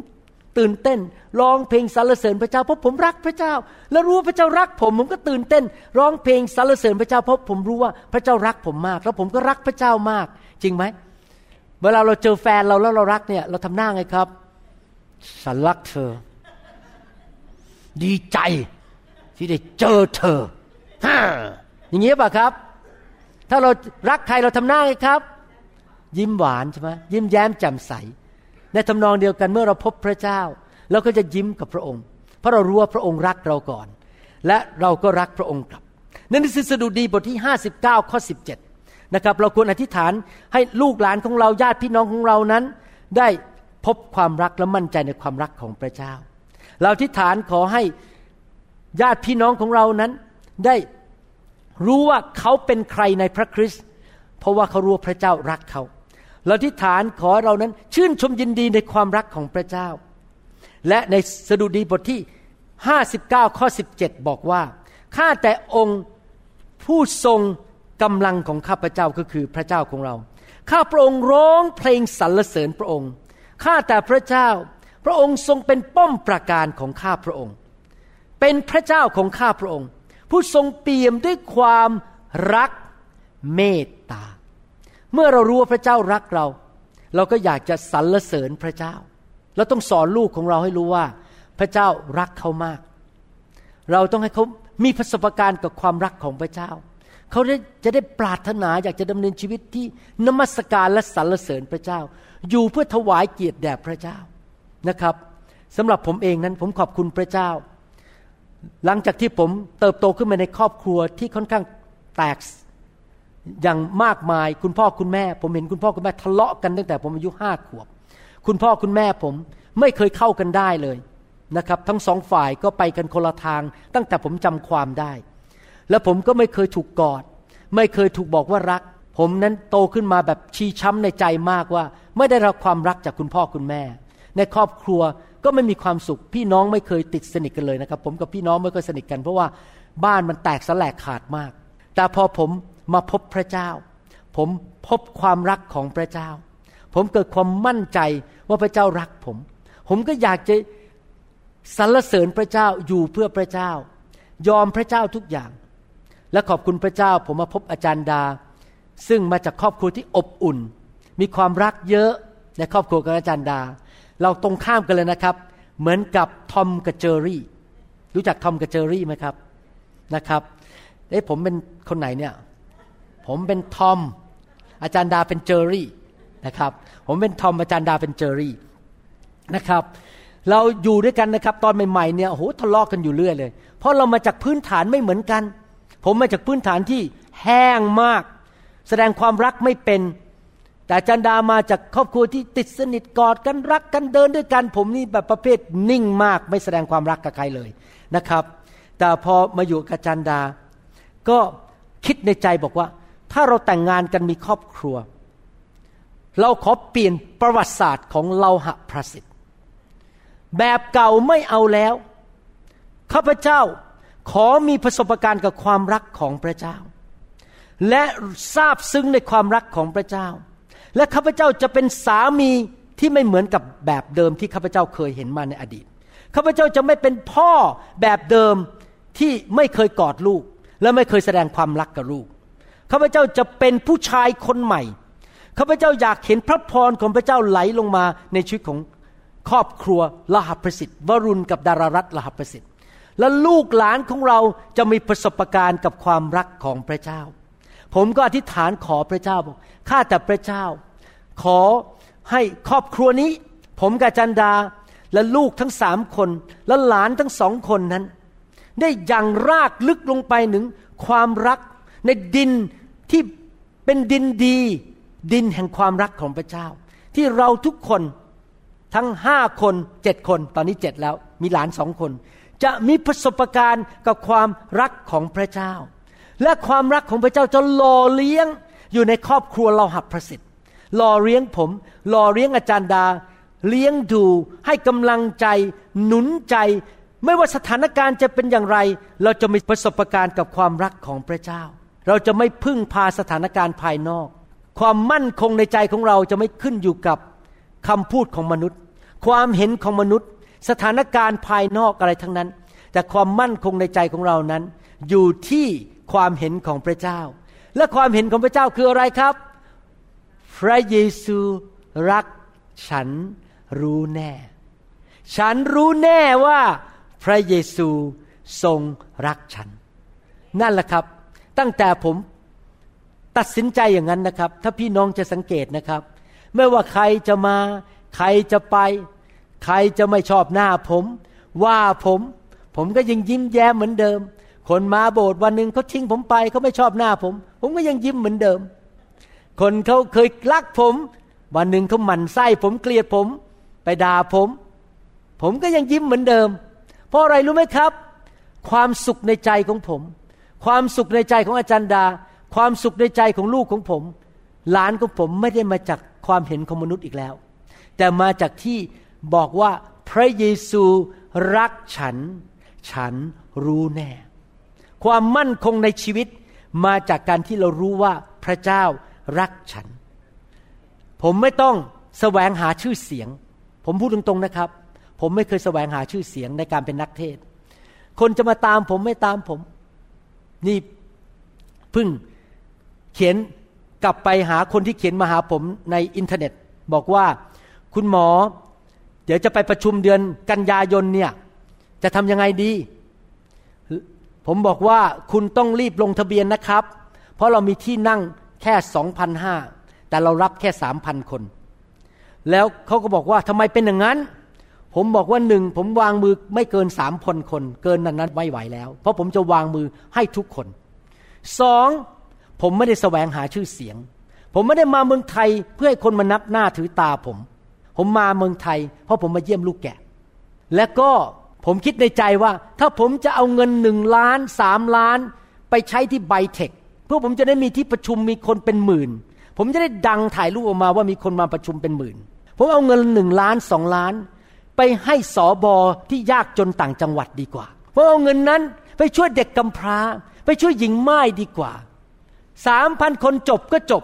B: ตื่นเต้น ร้องเพลงสรรเสริญพระเจ้าเพราะผมรักพระเจ้า แล้วรู้ว่าพระเจ้ารักผม ผมก็ตื่นเต้น ร้องเพลงสรรเสริญพระเจ้าเพราะผมรู้ว่าพระเจ้ารักผมมาก แล้วผมก็รักพระเจ้ามาก จริงไหมเวลาเราเจอแฟนเราแล้วเรารักเนี่ย เราทำหน้าไงครับฉันรักเธอ ดีใจที่ได้เจอเธอฮอย่างนี้ป่ะครับ ถ้าเรารักใครเราทำหน้าไงครับ ยิ้มหวานใช่ไหมยิ้มแย้มแจ่มใส ในทำนองเดียวกันเมื่อเราพบพระเจ้า เราก็จะยิ้มกับพระองค์ เพราะเรารู้ว่าพระองค์รักเราก่อน และเราก็รักพระองค์กลับนั่นคือสดุดีบทที่ 59 ข้อ 17 นะครับ เราควรอธิษฐานให้ลูกหลานของเราญาติพี่น้องของเรานั้น ได้พบความรักและมั่นใจในความรักของพระเจ้า เราทิฏฐานขอให้ญาติพี่น้องของเรานั้น ได้รู้ว่าเขาเป็นใครในพระคริสต์เพราะว่าเขารู้พระเจ้ารักเขา เราทิฏฐานขอเรานั้นชื่นชมยินดีในความรักของพระเจ้า และในสดุดีบทที่ 59 ข้อ 17 บอกว่า ข้าแต่องค์ผู้ทรงกำลังของข้าพระเจ้าก็คือพระเจ้าของเรา ข้าพระองค์ร้องเพลงสรรเสริญพระองค์ ข้าแต่พระเจ้า พระองค์ทรงเป็นป้อมปราการของข้าพระองค์ เป็นพระเจ้าของข้าพระองค์ ผู้ทรงเปี่ยมด้วยความรักเมต เมื่อเรารู้ว่าพระเจ้ารักเรา เราก็อยากจะสรรเสริญพระเจ้า เราต้องสอนลูกของเราให้รู้ว่า พระเจ้ารักเขามาก เราต้องให้เขามีประสบการณ์กับความรักของพระเจ้า เขาจะได้ปรารถนาอยากจะดำเนินชีวิตที่นมัสการและสรรเสริญพระเจ้า อยู่เพื่อถวายเกียรติแด่พระเจ้านะครับสำหรับผมเองนั้นผมขอบคุณพระเจ้า หลังจากที่ผมเติบโตขึ้นมาในครอบครัวที่ค่อนข้างแตก อย่างมากมายคุณพ่อคุณแม่ ผมเห็นคุณพ่อคุณแม่ทะเลาะกันตั้งแต่ผมอายุห้าขวบ คุณพ่อคุณแม่ผมไม่เคยเข้ากันได้เลยนะครับ ทั้งสองฝ่ายก็ไปกันคนละทาง ตั้งแต่ผมจำความได้ และผมก็ไม่เคยถูกกอด ไม่เคยถูกบอกว่ารัก ผมนั้นโตขึ้นมาแบบชีช้ำในใจมากว่า ไม่ได้รับความรักจากคุณพ่อคุณแม่ ในครอบครัวก็ไม่มีความสุข พี่น้องไม่เคยติดสนิทกันเลยนะครับ ผมกับพี่น้องไม่เคยสนิทกันเพราะว่าบ้านมันแตกสลายขาดมาก แต่พอผม มาพบพระเจ้า ผมพบความรักของพระเจ้า ผมเกิดความมั่นใจว่าพระเจ้ารักผม ผมก็อยากจะสรรเสริญพระเจ้าอยู่เพื่อพระเจ้า ยอมพระเจ้าทุกอย่าง และขอบคุณพระเจ้า ผมมาพบอาจารย์ดา ซึ่งมาจากครอบครัวที่อบอุ่น มีความรักเยอะในครอบครัวของอาจารย์ดา เราตรงข้ามกันเลยนะครับ เหมือนกับทอมกับเจอรี่ รู้จักทอมกับเจอรี่ไหมครับนะครับเอ้ผมเป็นคนไหนเนี่ย ผมเป็นทอม อาจารย์ดาเป็นเจอรี่นะครับ ผมเป็นทอมอาจารย์ดาเป็นเจอรี่นะครับ เราอยู่ด้วยกันนะครับ ตอนใหม่ๆเนี่ยโอ้โหทะเลาะกกันอยู่เรื่อยเลย เพราะเรามาจากพื้นฐานไม่เหมือนกัน ผมมาจากพื้นฐานที่แห้งมาก แสดงความรักไม่เป็นแต่อาจันดามาจากครอบครัวที่ติดสนิทกอดกันรักกันเดินด้วยกัน ผมนี่แบบประเภทนิ่งมากไม่แสดงความรักกับใครเลยนะครับ แต่พอมาอยู่กับอาจันดา ก็คิดในใจบอกว่า ถ้าเราแต่งงานกันมีครอบครัว เราขอเปลี่ยนประวัติศาสตร์ของเราหะพระสิทธิ์แบบเก่าไม่เอาแล้ว ข้าพเจ้าขอมีประสบการณ์กับความรักของพระเจ้า และทราบซึ้งในความรักของพระเจ้า และข้าพเจ้าจะเป็นสามีที่ไม่เหมือนกับแบบเดิมที่ข้าพเจ้าเคยเห็นมาในอดีตข้าพเจ้าจะไม่เป็นพ่อแบบเดิมที่ไม่เคยกอดลูก และไม่เคยแสดงความรักกับลูก ข้าพเจ้าจะเป็นผู้ชายคนใหม่ ข้าพเจ้าอยากเห็นพระพรของพระเจ้าไหลลงมาในชีวิตของครอบครัวลาหประสิทธิ์วรุณกับดารารัตลาหประสิทธิ์ และลูกหลานของเราจะมีประสบการณ์กับความรักของพระเจ้า ผมก็อธิษฐานขอพระเจ้าบอกข้าแต่พระเจ้า ขอให้ครอบครัวนี้ ผมกับจันดาและลูกทั้งสามคน และหลานทั้งสองคนนั้น ได้ยังรากลึกลงไปถึงความรัก ในดินที่เป็นดินดี ดินแห่งความรักของพระเจ้า ที่เราทุกคนทั้งห้าคนเจ็ดคน ตอนนี้เจ็ดแล้ว มีหลานสองคน จะมีประสบการณ์กับความรักของพระเจ้า และความรักของพระเจ้าจะหล่อเลี้ยงอยู่ในครอบครัวเราหับประสิทธิ์หล่อเลี้ยงผมหล่อเลี้ยงอาจารย์ดา เลี้ยงดูให้กำลังใจ หนุนใจ ไม่ว่าสถานการณ์จะเป็นอย่างไร เราจะมีประสบการณ์กับความรักของพระเจ้า เราจะไม่พึ่งพาสถานการณ์ภายนอก ความมั่นคงในใจของเราจะไม่ขึ้นอยู่กับคำพูดของมนุษย์ ความเห็นของมนุษย์ สถานการณ์ภายนอกอะไรทั้งนั้น แต่ความมั่นคงในใจของเรานั้น อยู่ที่ความเห็นของพระเจ้า และความเห็นของพระเจ้าคืออะไรครับ พระเยซูรักฉันรู้แน่ ฉันรู้แน่ว่าพระเยซูทรงรักฉัน นั่นแหละครับ ตั้งแต่ผมตัดสินใจอย่างนั้นนะครับ ถ้าพี่น้องจะสังเกตนะครับ ไม่ว่าใครจะมา ใครจะไป ใครจะไม่ชอบหน้าผม ว่าผม ผมก็ยังยิ้มแย้มเหมือนเดิม คนมาโบสถ์วันหนึ่งเขาทิ้งผมไปเขาไม่ชอบหน้าผม ผมก็ยังยิ้มเหมือนเดิม คนเขาเคยรักผม วันหนึ่งเขาหมั่นไส้ผมเกลียดผม ไปด่าผม ผมก็ยังยิ้มเหมือนเดิม เพราะอะไรรู้ไหมครับ ความสุขในใจของผม ความสุขในใจของอาจารย์ดา ความสุขในใจของลูกของผม หลานของผมไม่ได้มาจากความเห็นของมนุษย์อีกแล้ว แต่มาจากที่บอกว่าพระเยซูรักฉัน ฉันรู้แน่ ความมั่นคงในชีวิตมาจากการที่เรารู้ว่าพระเจ้ารักฉัน ผมไม่ต้องแสวงหาชื่อเสียง ผมพูดตรงๆนะครับ ผมไม่เคยแสวงหาชื่อเสียงในการเป็นนักเทศ คนจะมาตามผมไม่ตามผม นี่พึ่งเขียนกลับไปหาคนที่เขียนมาหาผมในอินเทอร์เน็ต บอกว่าคุณหมอ เดี๋ยวจะไปประชุมเดือนกันยายนเนี่ยจะทำยังไงดี ผมบอกว่าคุณต้องรีบลงทะเบียนนะครับ เพราะเรามีที่นั่งแค่สองพันห้าแต่เรารับแค่สามพันคน แล้วเขาก็บอกว่าทำไมเป็นอย่างนั้น ผมบอกว่าหนึ่งผมวางมือไม่เกินสามพันคน เกินนั้นนั้นไม่ไหวแล้ว เพราะผมจะวางมือให้ทุกคนสองผมไม่ได้แสวงหาชื่อเสียง ผมไม่ได้มาเมืองไทยเพื่อให้คนมานับหน้าถือตาผม ผมมาเมืองไทย เพราะผมมาเยี่ยมลูกแกะ และก็ผมคิดในใจว่า ถ้าผมจะเอาเงินหนึ่งล้านสามล้าน ไปใช้ที่ไบเทคเพื่อผมจะได้มีที่ประชุมมีคนเป็นหมื่น ผมจะได้ดังถ่ายรูปออกมาว่ามีคนมาประชุมเป็นหมื่น ผมเอาเงินหนึ่งล้านสองล้าน ไปให้สอบอที่ยากจนต่างจังหวัดดีกว่า เพราะเอาเงินนั้นไปช่วยเด็กกำพร้า ไปช่วยหญิงไม้ดีกว่าสามพันคนจบก็จบ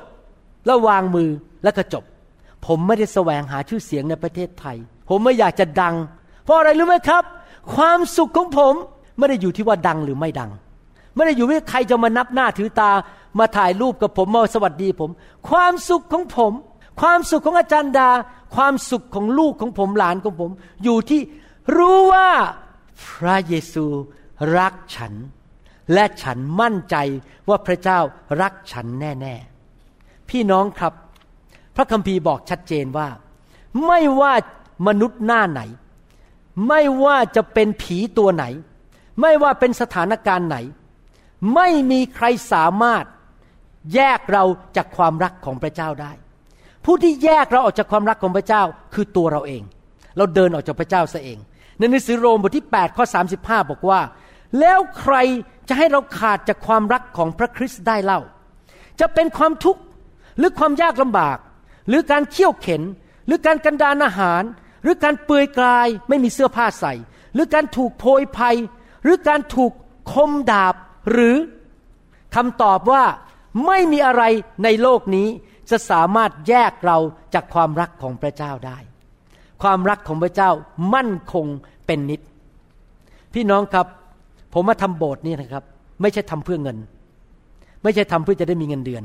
B: แล้ววางมือแล้วก็จบ ผมไม่ได้แสวงหาชื่อเสียงในประเทศไทย ผมไม่อยากจะดัง เพราะอะไรรู้ไหมครับ ความสุขของผมไม่ได้อยู่ที่ว่าดังหรือไม่ดัง ไม่ได้อยู่ที่ใครจะมานับหน้าถือตามาถ่ายรูปกับผมมาสวัสดีผม ความสุขของผม ความสุขของอาจารย์ดา ความสุขของลูกของผมหลานของผม อยู่ที่รู้ว่าพระเยซูรักฉัน และฉันมั่นใจว่าพระเจ้ารักฉันแน่ๆ พี่น้องครับ พระคัมภีร์บอกชัดเจนว่า ไม่ว่ามนุษย์หน้าไหน ไม่ว่าจะเป็นผีตัวไหน ไม่ว่าเป็นสถานการณ์ไหน ไม่มีใครสามารถแยกเราจากความรักของพระเจ้าได้ ผู้ที่แยกเราออกจากความรักของพระเจ้าคือตัวเราเอง เราเดินออกจากพระเจ้าซะเอง ในหนังสือโรมบทที่8ข้อ35 บอกว่า แล้วใครจะให้เราขาดจากความรักของพระคริสต์ได้เล่า จะเป็นความทุกข์หรือความยากลำบาก หรือการเขี่ยวเข็น หรือการกันดานอาหาร หรือการเปื่อยกลายไม่มีเสื้อผ้าใส่ หรือการถูกโพยภัย หรือการถูกคมดาบหรือคำตอบว่าไม่มีอะไรในโลกนี้ จะสามารถแยกเราจากความรักของพระเจ้าได้ ความรักของพระเจ้ามั่นคงเป็นนิด พี่น้องครับ ผมมาทำโบสถ์นี่นะครับ ไม่ใช่ทำเพื่อเงิน ไม่ใช่ทำเพื่อจะได้มีเงินเดือน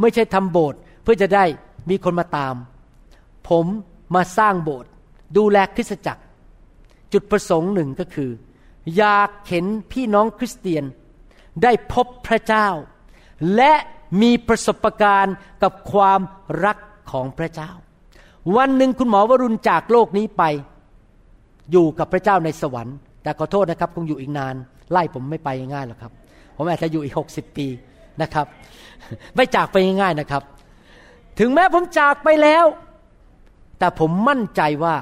B: ไม่ใช่ทำโบสถ์เพื่อจะได้มีคนมาตาม ผมมาสร้างโบสถ์ดูแลคริสตจักร จุดประสงค์หนึ่งก็คือ อยากเห็นพี่น้องคริสเตียนได้พบพระเจ้า และ มีประสบการณ์กับความรักของพระเจ้า วันหนึ่งคุณหมอวรุณจากโลกนี้ไป อยู่กับพระเจ้าในสวรรค์ แต่ขอโทษนะครับคงอยู่อีกนาน ไล่ผมไม่ไปง่ายหรอกครับ ผมอาจจะอยู่อีกหกสิบปีนะครับ ไม่จากไปง่ายๆนะครับ ถึงแม้ผมจากไปแล้ว แต่ผมมั่นใจว่า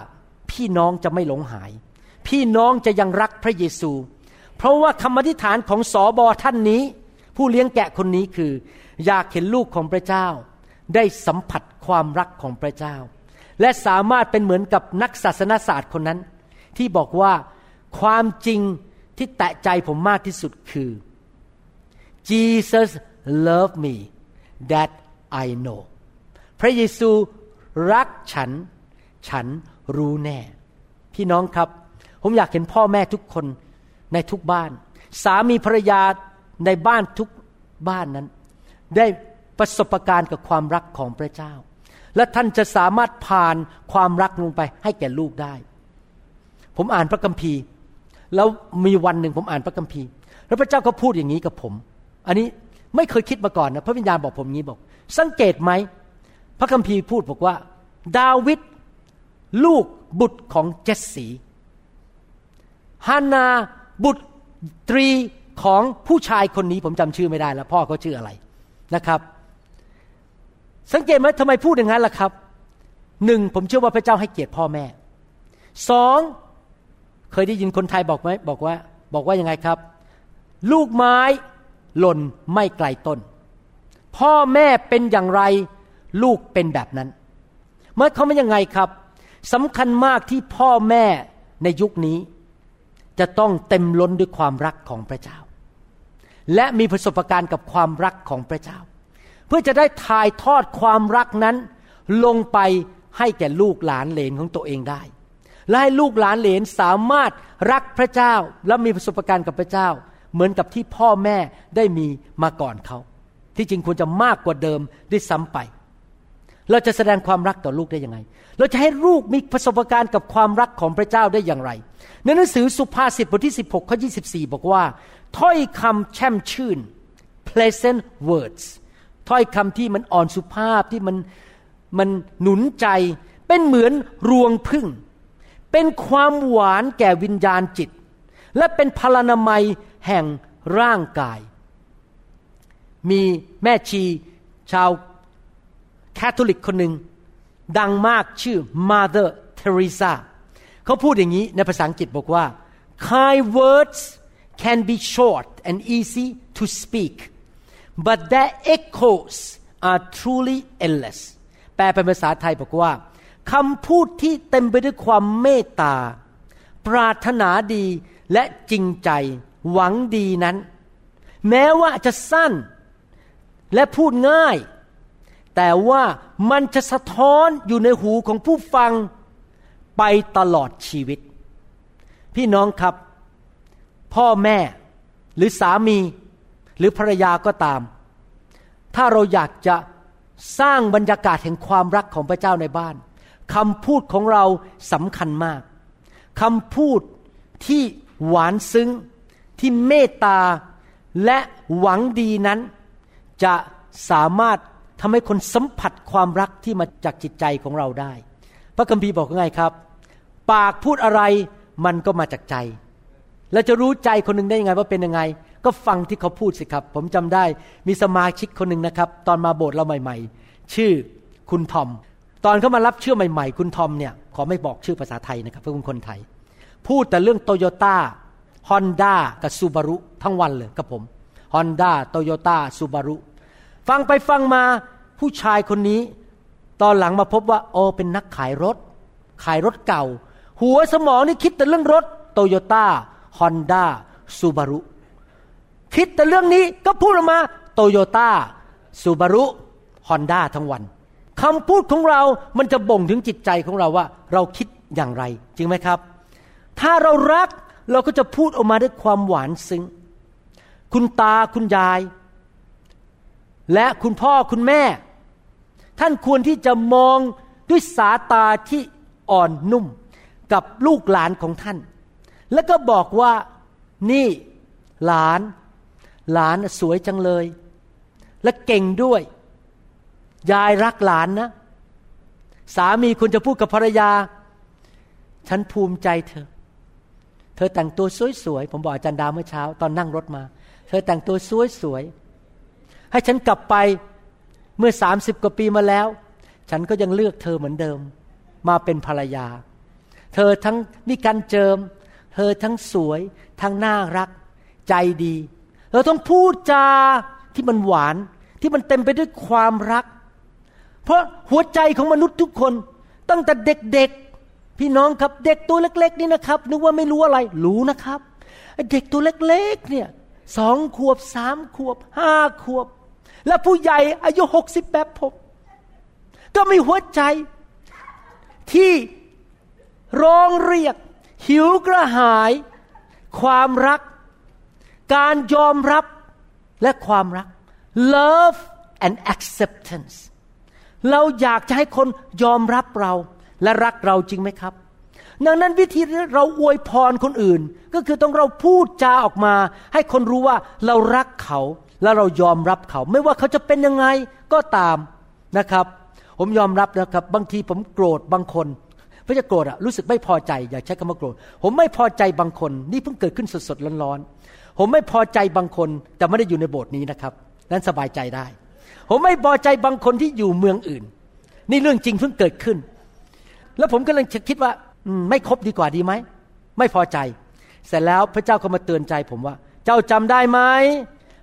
B: พี่น้องจะไม่หลงหาย พี่น้องจะยังรักพระเยซู เพราะว่าคำอธิษฐานของสอบอท่านนี้ ผู้เลี้ยงแกะคนนี้คือ อยากเห็นลูกของพระเจ้า ได้สัมผัสความรักของพระเจ้า และสามารถเป็นเหมือนกับนักศาสนศาสตร์คนนั้น ที่บอกว่าความจริงที่แตะใจผมมากที่สุดคือ Jesus love me that I know พระเยซูรักฉัน ฉันรู้แน่ พี่น้องครับ ผมอยากเห็นพ่อแม่ทุกคนในทุกบ้าน สามีภรรยาในบ้านทุกบ้านนั้น ได้ประสบการณ์กับความรักของพระเจ้า และท่านจะสามารถผ่านความรักลงไปให้แก่ลูกได้ ผมอ่านพระคัมภีร์ แล้วมีวันหนึ่งผมอ่านพระคัมภีร์ แล้วพระเจ้าก็พูดอย่างนี้กับผม อันนี้ไม่เคยคิดมาก่อนนะพระวิญญาณบอกผมงี้บอก สังเกตไหมพระคัมภีร์พูดบอกว่า ดาวิดลูกบุตรของเจสสีฮานาบุตรตรีของผู้ชายคนนี้ผมจำชื่อไม่ได้แล้ว พ่อเขาชื่ออะไร นะครับ สังเกตไหมทำไมพูดอย่างนั้นล่ะครับหนึ่งผมเชื่อว่าพระเจ้าให้เกียรติพ่อแม่สองเคยได้ยินคนไทยบอกไหมบอกว่า บอกว่ายังไงครับ ลูกไม้หล่นไม่ไกลต้น พ่อแม่เป็นอย่างไร ลูกเป็นแบบนั้นเมื่อเขาไม่ยังไงครับสำคัญมากที่พ่อแม่ในยุคนี้ จะต้องเต็มล้นด้วยความรักของพระเจ้า และมีประสบการณ์กับความรักของพระเจ้า เพื่อจะได้ถ่ายทอดความรักนั้น ลงไปให้แก่ลูกหลานเหลนของตัวเองได้ และให้ลูกหลานเหลนสามารถรักพระเจ้าและมีประสบการณ์กับพระเจ้า เหมือนกับที่พ่อแม่ได้มีมาก่อนเขาที่จริงควรจะมากกว่าเดิมด้วยซ้ำไป เราจะแสดงความรักต่อลูกได้ยังไง เราจะให้ลูกมีประสบการณ์กับความรักของพระเจ้าได้อย่างไร ในหนังสือสุภาษิตบทที่ 16 ข้อ 24 บอกว่า ถ้อยคำแช่มชื่น pleasant words ถ้อยคำที่มันอ่อนสุภาพที่มันมันหนุนใจ เป็นเหมือนรวงพึ่ง เป็นความหวานแก่วิญญาณจิต และเป็นพลานามัยแห่งร่างกาย มีแม่ชีชาวแคทอลิกคนหนึ่ง ดังมากชื่อ Mother Teresa เขาพูดอย่างนี้ในภาษาอังกฤษบอกว่า kind words can be short and easy to speak but their echoes are truly endless แปลเป็นภาษาไทยบอกว่าคำพูดที่เต็มไปด้วยความเมตตา ปรารถนาดีและจริงใจ หวังดีนั้น แม้ว่าจะสั้นและพูดง่าย แต่ว่ามันจะสะท้อนอยู่ในหูของผู้ฟังไปตลอดชีวิต พี่น้องครับ พ่อแม่หรือสามีหรือภรรยาก็ตาม ถ้าเราอยากจะสร้างบรรยากาศแห่งความรักของพระเจ้าในบ้านคำพูดของเราสำคัญมากคำพูดที่หวานซึ้งที่เมตตาและหวังดีนั้น จะสามารถทำให้คนสัมผัสความรักที่มาจากจิตใจของเราได้ พระคัมภีร์บอกว่าไงครับ ปากพูดอะไรมันก็มาจากใจ แล้วจะรู้ใจคนหนึ่งได้ยังไงว่าเป็นยังไง ก็ฟังที่เขาพูดสิครับ ผมจำได้มีสมาชิกคนหนึ่งนะครับ ตอนมาโบสถ์เราใหม่ ๆ ชื่อคุณทอม ตอนเขามารับเชื่อใหม่ ๆ คุณทอมเนี่ยขอไม่บอกชื่อภาษาไทยนะครับ เพื่อคุณคนไทย พูดแต่เรื่องโตโยต้าฮอนด้ากับซูบารุทั้งวันเลยกับผมฮอนด้าโตโยต้าซูบารุฟังไปฟังมาผู้ชายคนนี้ ตอนหลังมาพบว่าโอเป็นนักขายรถ ขายรถเก่า หัวสมองนี่คิดแต่เรื่องรถโตโยต้า ฮอนด้าซูบารุคิดแต่เรื่องนี้ก็พูดออกมาโตโยต้าซูบารุฮอนด้าทั้งวันคำพูดของเรามันจะบ่งถึงจิตใจของเราว่า เราคิดอย่างไร จริงไหมครับ ถ้าเรารักเราก็จะพูดออกมาด้วยความหวานซึ้ง คุณตาคุณยาย และคุณพ่อคุณแม่ ท่านควรที่จะมองด้วยสาตาที่อ่อนนุ่มกับลูกหลานของท่าน แล้วก็บอกว่านี่หลาน หลานสวยจังเลย และเก่งด้วย ยายรักหลานนะ สามีคุณจะพูดกับภรรยา ฉันภูมิใจเธอ เธอแต่งตัวสวยๆ ผมบอกอาจารย์ดาวเมื่อเช้า ตอนนั่งรถมา เธอแต่งตัวสวยๆ ให้ฉันกลับไปเมื่อสามสิบกว่าปีมาแล้ว ฉันก็ยังเลือกเธอเหมือนเดิม มาเป็นภรรยา เธอทั้งมีการเจิม เธอทั้งสวย ทั้งน่ารัก ใจดี เราต้องพูดจาที่มันหวาน ที่มันเต็มไปด้วยความรัก เพราะหัวใจของมนุษย์ทุกคนตั้งแต่เด็กๆ พี่น้องครับเด็กตัวเล็ก ๆ นี่นะครับ นึกว่าไม่รู้อะไร รู้นะครับ เด็กตัวเล็กๆ เนี่ยสองขวบสามขวบห้าขวบ และผู้ใหญ่อายุหกสิบแบบผมก็มีหัวใจที่ร้องเรียก หิวกระหาย ความรัก การยอมรับและความรัก love and acceptance เราอยากจะให้คนยอมรับเราและรักเราจริงไหมครับ ดังนั้นวิธีเราอวยพรคนอื่น ก็คือต้องเราพูดจาออกมา ให้คนรู้ว่าเรารักเขาและเรายอมรับเขา ไม่ว่าเขาจะเป็นยังไงก็ตามนะครับ ผมยอมรับนะครับ บางทีผมโกรธบางคน ไม่ใช่โกรธอะรู้สึกไม่พอใจอย่าใช้คำว่าโกรธผมไม่พอใจบางคน นี่เพิ่งเกิดขึ้นสดๆร้อนๆผมไม่พอใจบางคนแต่ไม่ได้อยู่ในโบสถ์นี้นะครับนั้นสบายใจได้ ผมไม่พอใจบางคนที่อยู่เมืองอื่น นี่เรื่องจริงเพิ่งเกิดขึ้น แล้วผมก็เลยคิดว่าไม่ครบดีกว่าดีไหมไม่พอใจ เสร็จแล้วพระเจ้าก็มาเตือนใจผมว่า เจ้าจำได้ไหม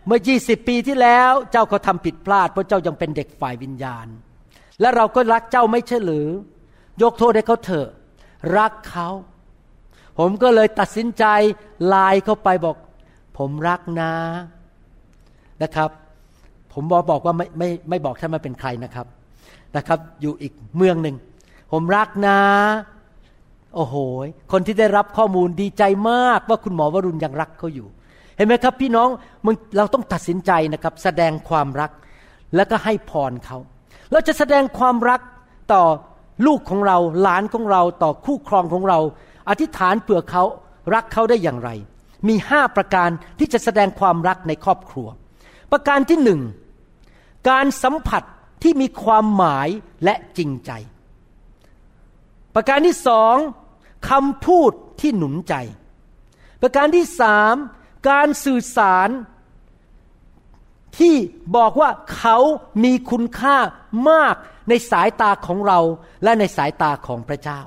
B: เมื่อ 20 ปีที่แล้ว เจ้าเขาทาผิดพลาดเพราะเจ้ายังเป็นเด็กฝ่ายวิญญาณ และเราก็รักเจ้าไม่ใช่หรือ ยกโทษให้เขาเถอะ รักเขา ผมก็เลยตัดสินใจไลน์เข้าไปบอก ผมรักนะนะครับ ผมบอกบอกว่าไม่ไม่ไม่บอกท่านมาเป็นใครนะครับนะครับ อยู่อีกเมืองหนึ่ง ผมรักนะ โอ้โห คนที่ได้รับข้อมูลดีใจมากว่าคุณหมอวรุณยังรักเขาอยู่ เห็นไหมครับ พี่น้องมึงเราต้องตัดสินใจนะครับ แสดงความรักแล้วก็ให้พรเขา เราจะแสดงความรักต่อ ลูกของเราหลานของเราต่อคู่ครองของเรา อธิษฐานเผื่อเขารักเขาได้อย่างไร มีห้าประการที่จะแสดงความรักในครอบครัว ประการที่หนึ่งการสัมผัสที่มีความหมายและจริงใจ ประการที่สองคำพูดที่หนุนใจ ประการที่สามการสื่อสารที่บอกว่าเขามีคุณค่ามาก ในสายตาของเราและในสายตาของพระเจ้า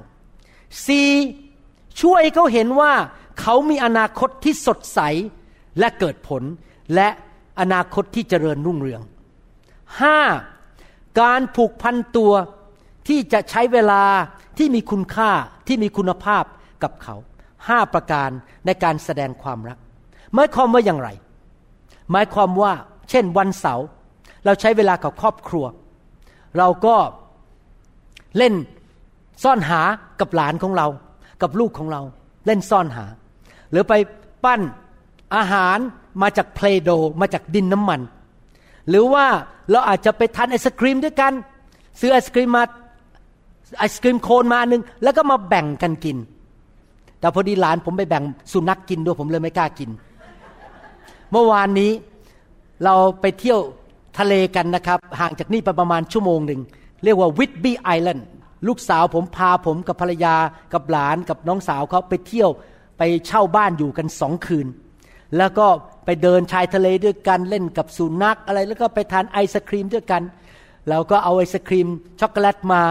B: สี่ช่วยเขาเห็นว่าเขามีอนาคตที่สดใสและเกิดผลและอนาคตที่เจริญรุ่งเรืองห้าการผูกพันตัวที่จะใช้เวลาที่มีคุณค่าที่มีคุณภาพกับเขาห้าประการในการแสดงความรัก หมายความว่าอย่างไร หมายความว่า เช่นวันเสาร์เราใช้เวลากับครอบครัว เราก็เล่นซ่อนหากับหลานของเรา กับลูกของเรา เล่นซ่อนหา หรือไปปั้นอาหารมาจากเพลโดมาจากดินน้ำมัน หรือว่าเราอาจจะไปทานไอศครีมด้วยกัน ซื้อไอศครีมมาไอศครีมโคนมาหนึ่งแล้วก็มาแบ่งกันกิน แต่พอดีหลานผมไปแบ่งสุนัขกกินด้วยผมเลยไม่กล้ากิน เมื่อวานนี้เราไปเที่ยว ทะเลกันนะครับ ห่างจากนี่ไปประมาณชั่วโมงหนึ่ง เรียกว่าวิตบี้ไอแลนด์ลูกสาวผมพาผมกับภรรยากับหลานกับน้องสาวเขาไปเที่ยวไปเช่าบ้านอยู่กันสองคืน แล้วก็ไปเดินชายทะเลด้วยกันเล่นกับสุนัขอะไรแล้วก็ไปทานไอศครีมด้วยกันเราก็เอาไอศครีมช็อกโกแลตมา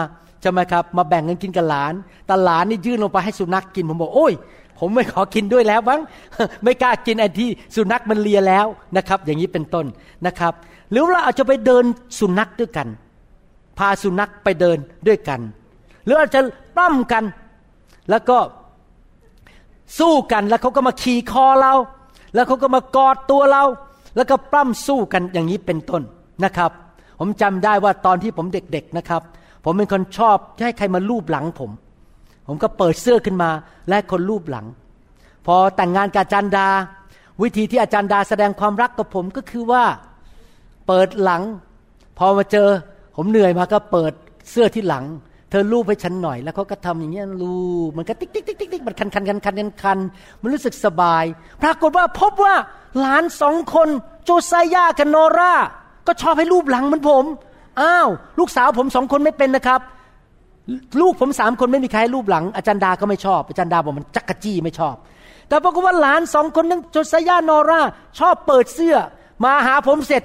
B: ใช่ไหมครับมาแบ่งกันกินกับหลานแต่หลานนี่ยื่นลงไปให้สุนัขกกินผมบอกโอ้ย ผมไม่ขอกินด้วยแล้วบ้างไม่กล้ากินไอ้ที่สุนัขมันเลียแล้วนะครับ อย่างนี้เป็นต้นนะครับ หรือเราอาจจะไปเดินสุนัขด้วยกัน พาสุนัขไปเดินด้วยกัน หรืออาจจะปล้ำกัน แล้วก็สู้กันแล้วเขาก็มาขี่คอเรา แล้วเขาก็มากอดตัวเรา แล้วก็ปล้ำสู้กันอย่างนี้เป็นต้นนะครับ ผมจำได้ว่าตอนที่ผมเด็กๆนะครับ ผมเป็นคนชอบให้ใครมาลูบหลังผม ผมก็เปิดเสื้อขึ้นมา และคนลูบหลัง พอแต่งงานกับอาจารย์ดา วิธีที่อาจารย์ดาแสดงความรักกับผมก็คือว่า เปิดหลัง พอมาเจอ ผมเหนื่อยมาก็เปิดเสื้อที่หลัง เธอลูบให้ฉันหน่อย แล้วเขาก็ทำอย่างเงี้ยลูบมันก็ติ๊กติ๊กติ๊กติ๊กติ๊กมันคันคันคันคันคันคันมันรู้สึกสบาย ปรากฏว่าพบว่าหลานสองคนโจไซยากับโนราก็ชอบให้รูปหลังเหมือนผม อ้าว ลูกสาวผมสองคนไม่เป็นนะครับ ลูกผมสามคนไม่มีใครรูปหลัง อาจารย์ดาก็ไม่ชอบ อาจารย์ดาบอกมันจักกะจี้ไม่ชอบ แต่ปรากฏว่าหลานสองคนนั้นโจไซยานอราชอบเปิดเสื้อ มาหาผมเสร็จ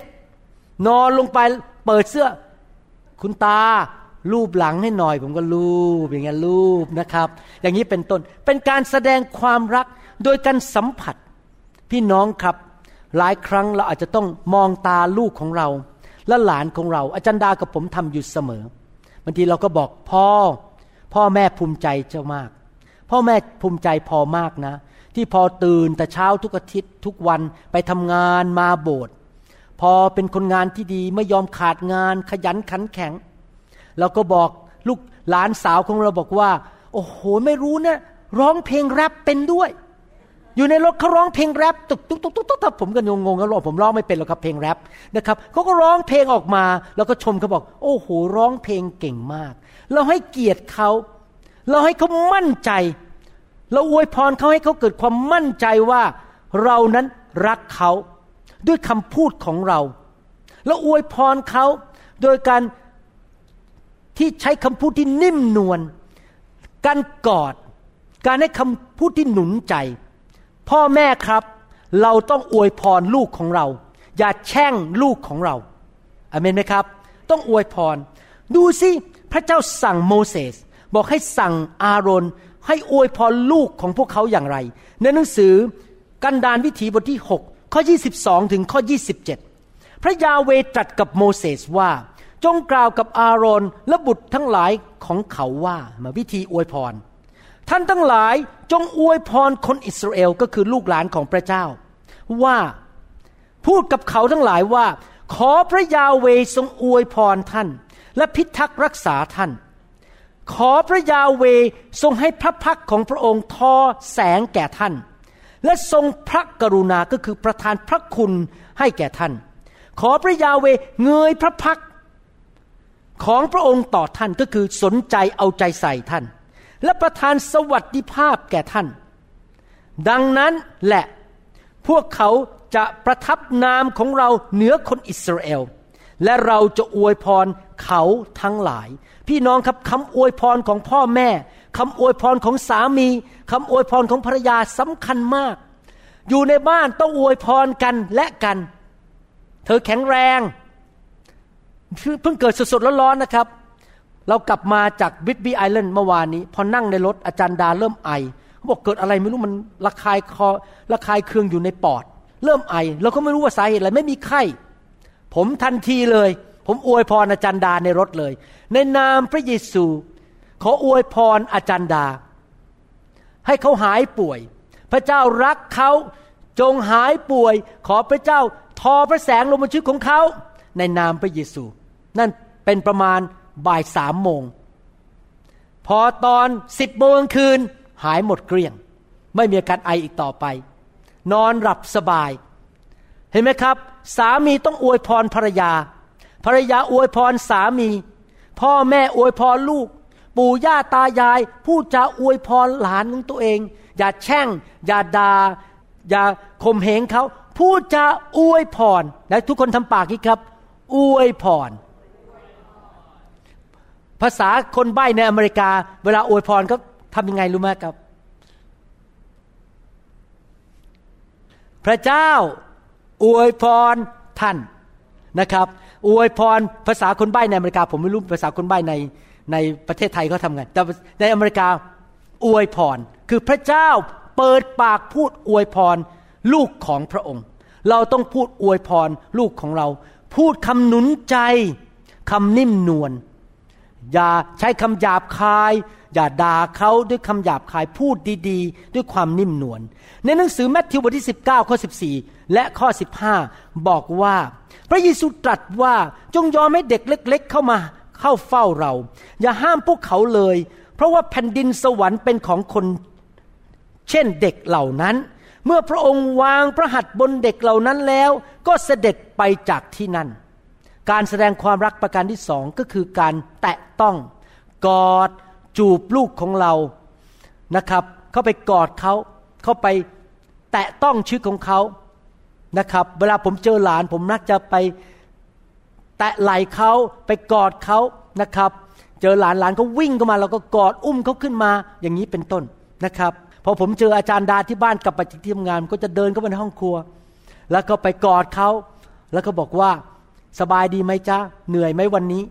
B: นอนลงไปเปิดเสื้อ คุณตารูปหลังให้หน่อย ผมก็รูปอย่างเงี้ยรูปนะครับ อย่างนี้เป็นต้นเป็นการแสดงความรักโดยการสัมผัส พี่น้องครับ หลายครั้งเราอาจจะต้องมองตาลูกของเรา และหลานของเรา อาจารย์ดากับผมทำอยู่เสมอบางทีเราก็บอกพ่อ พ่อแม่ภูมิใจเจ้ามาก พ่อแม่ภูมิใจพอมากนะ ที่พอตื่นแต่เช้าทุกอาทิตย์ทุกวันไปทำงานมาโบสถ์ พอเป็นคนงานที่ดีไม่ยอมขาดงานขยันขันแข็งเราก็บอกลูกหลานสาวของเราบอกว่า โอ้โหไม่รู้เนี่ยร้องเพลงแรปเป็นด้วย อยู่ในรถเขาร้องเพลงแรปตุกตุกตุกตุกตุกผมก็งงงแล้วผมร้องไม่เป็นหรอกครับเพลงแรปนะครับเขาก็ร้องเพลงออกมา แล้วก็ชมเขาบอก โอ้โหร้องเพลงเก่งมาก เราให้เกียรติเขาเราให้เขามั่นใจ เราอวยพรเขาให้เขาเกิดความมั่นใจว่า เรานั้นรักเขา ด้วยคำพูดของเรา แล้วอวยพรเขาโดยการที่ใช้คำพูดที่นิ่มนวลการกอด การให้คำพูดที่หนุนใจ พ่อแม่ครับ เราต้องอวยพรลูกของเรา อย่าแช่งลูกของเราอเมนไหมครับ ต้องอวยพร ดูสิพระเจ้าสั่งโมเสสบอกให้สั่งอาโรนให้อวยพรลูกของพวกเขาอย่างไร ในหนังสือกันดานวิถีบทที่6 ข้อ 22 ถึงข้อ 27 พระยาเวตรัสกับโมเสสว่า จงกล่าวกับอารอนและบุตรทั้งหลายของเขาว่ามาวิธีอวยพร ท่านทั้งหลายจงอวยพรคนอิสราเอลก็คือลูกหลานของพระเจ้า ว่าพูดกับเขาทั้งหลายว่า ขอพระยาเวทรงอวยพรท่าน และพิทักษ์รักษาท่าน ขอพระยาเวทรงให้พระพักของพระองค์ทอแสงแก่ท่าน และทรงพระกรุณาก็คือประทานพระคุณให้แก่ท่าน ขอพระยาเวเงยพระพักของพระองค์ต่อท่านก็คือสนใจเอาใจใส่ท่าน และประทานสวัสดิภาพแก่ท่าน ดังนั้นแหละพวกเขาจะประทับนามของเราเหนือคนอิสราเอลและเราจะอวยพรเขาทั้งหลาย พี่น้องครับคำอวยพรของพ่อแม่ คำอวยพรของสามีคำอวยพรของภรรยาสำคัญมาก อยู่ในบ้านต้องอวยพรกันและกัน เธอแข็งแรงเพิ่งเกิดสดๆร้อนๆนะครับ เรากลับมาจากวิทบีไอแลนด์เมื่อวานนี้ พอนั่งในรถอาจารย์ดาเริ่มไอเขาบอกเกิดอะไรไม่รู้มันระคายคอระคายเคืองอยู่ในปอด เริ่มไอเราก็ไม่รู้ว่าสาเหตุอะไรไม่มีไข้ผมทันทีเลย ผมอวยพรอาจารย์ดาในรถเลย ในนามพระเยซู ขออวยพรอาจารย์ดา ให้เขาหายป่วย พระเจ้ารักเขาจงหายป่วย ขอพระเจ้าทอพระแสงลงบนชีวิตของเขา ในนามพระเยซู นั่นเป็นประมาณบ่ายสามโมง พอตอนสิบโมงคืนหายหมดเกลี้ยง ไม่มีอาการไออีกต่อไป นอนหลับสบาย เห็นไหมครับ สามีต้องอวยพรภรรยา ภรรยาอวยพรสามี พ่อแม่อวยพรลูก ปู่ย่าตายายผู้จะอวยพรหลานของตัวเอง อย่าแช่ง อย่าดา่าอย่าข่มเหงเขาผู้จะอวยพร และทุกคนทำปากนี้ครับ อวยพร ภาษาคนใบ้ในอเมริกา เวลาอวยพรเขาทำยังไงรู้ไหมครับ พระเจ้าอวยพรท่านนะครับอวยพรภาษาคนใบ้ในอเมริกา ผมไม่รู้ภาษาคนใบ้ใน ในประเทศไทยเขาทำไงแต่ในอเมริกาอวยพร คือพระเจ้าเปิดปากพูดอวยพรลูกของพระองค์ เราต้องพูดอวยพรลูกของเรา พูดคำหนุนใจคำนิ่มนวลอย่าใช้คำหยาบคาย อย่าด่าเขาด้วยคำหยาบคายพูดดีๆ ด้วยความนิ่มนวลในหนังสือแมทธิวบทที่ 19 ข้อ 14 และข้อ 15 บอกว่า พระเยซูตรัสว่าจงยอมให้เด็กเล็ก ๆ เข้ามา เข้าเฝ้าเรา อย่าห้ามพวกเขาเลย เพราะว่าแผ่นดินสวรรค์เป็นของคน เช่นเด็กเหล่านั้น เมื่อพระองค์วางพระหัตถ์บนเด็กเหล่านั้นแล้ว ก็เสด็จไปจากที่นั่น การแสดงความรักประการที่สองก็คือการแตะต้องกอดจูบลูกของเรานะครับ เข้าไปกอดเขาเข้าไปแตะต้องชีวิตของเขานะครับ เวลาผมเจอหลานผมนักจะไป แตะไหล่เขาไปกอดเขานะครับ เจอหลานหลานเขาวิ่งเข้ามาเราก็กอดอุ้มเขาขึ้นมาอย่างนี้เป็นต้นนะครับพอผมเจออาจารย์ดาที่บ้านกลับไปที่ทำงานก็จะเดินเข้าไปในห้องครัว แล้วก็ไปกอดเขาแล้วก็บอกว่าสบายดีไหมจ๊ะเหนื่อยไหมวันนี้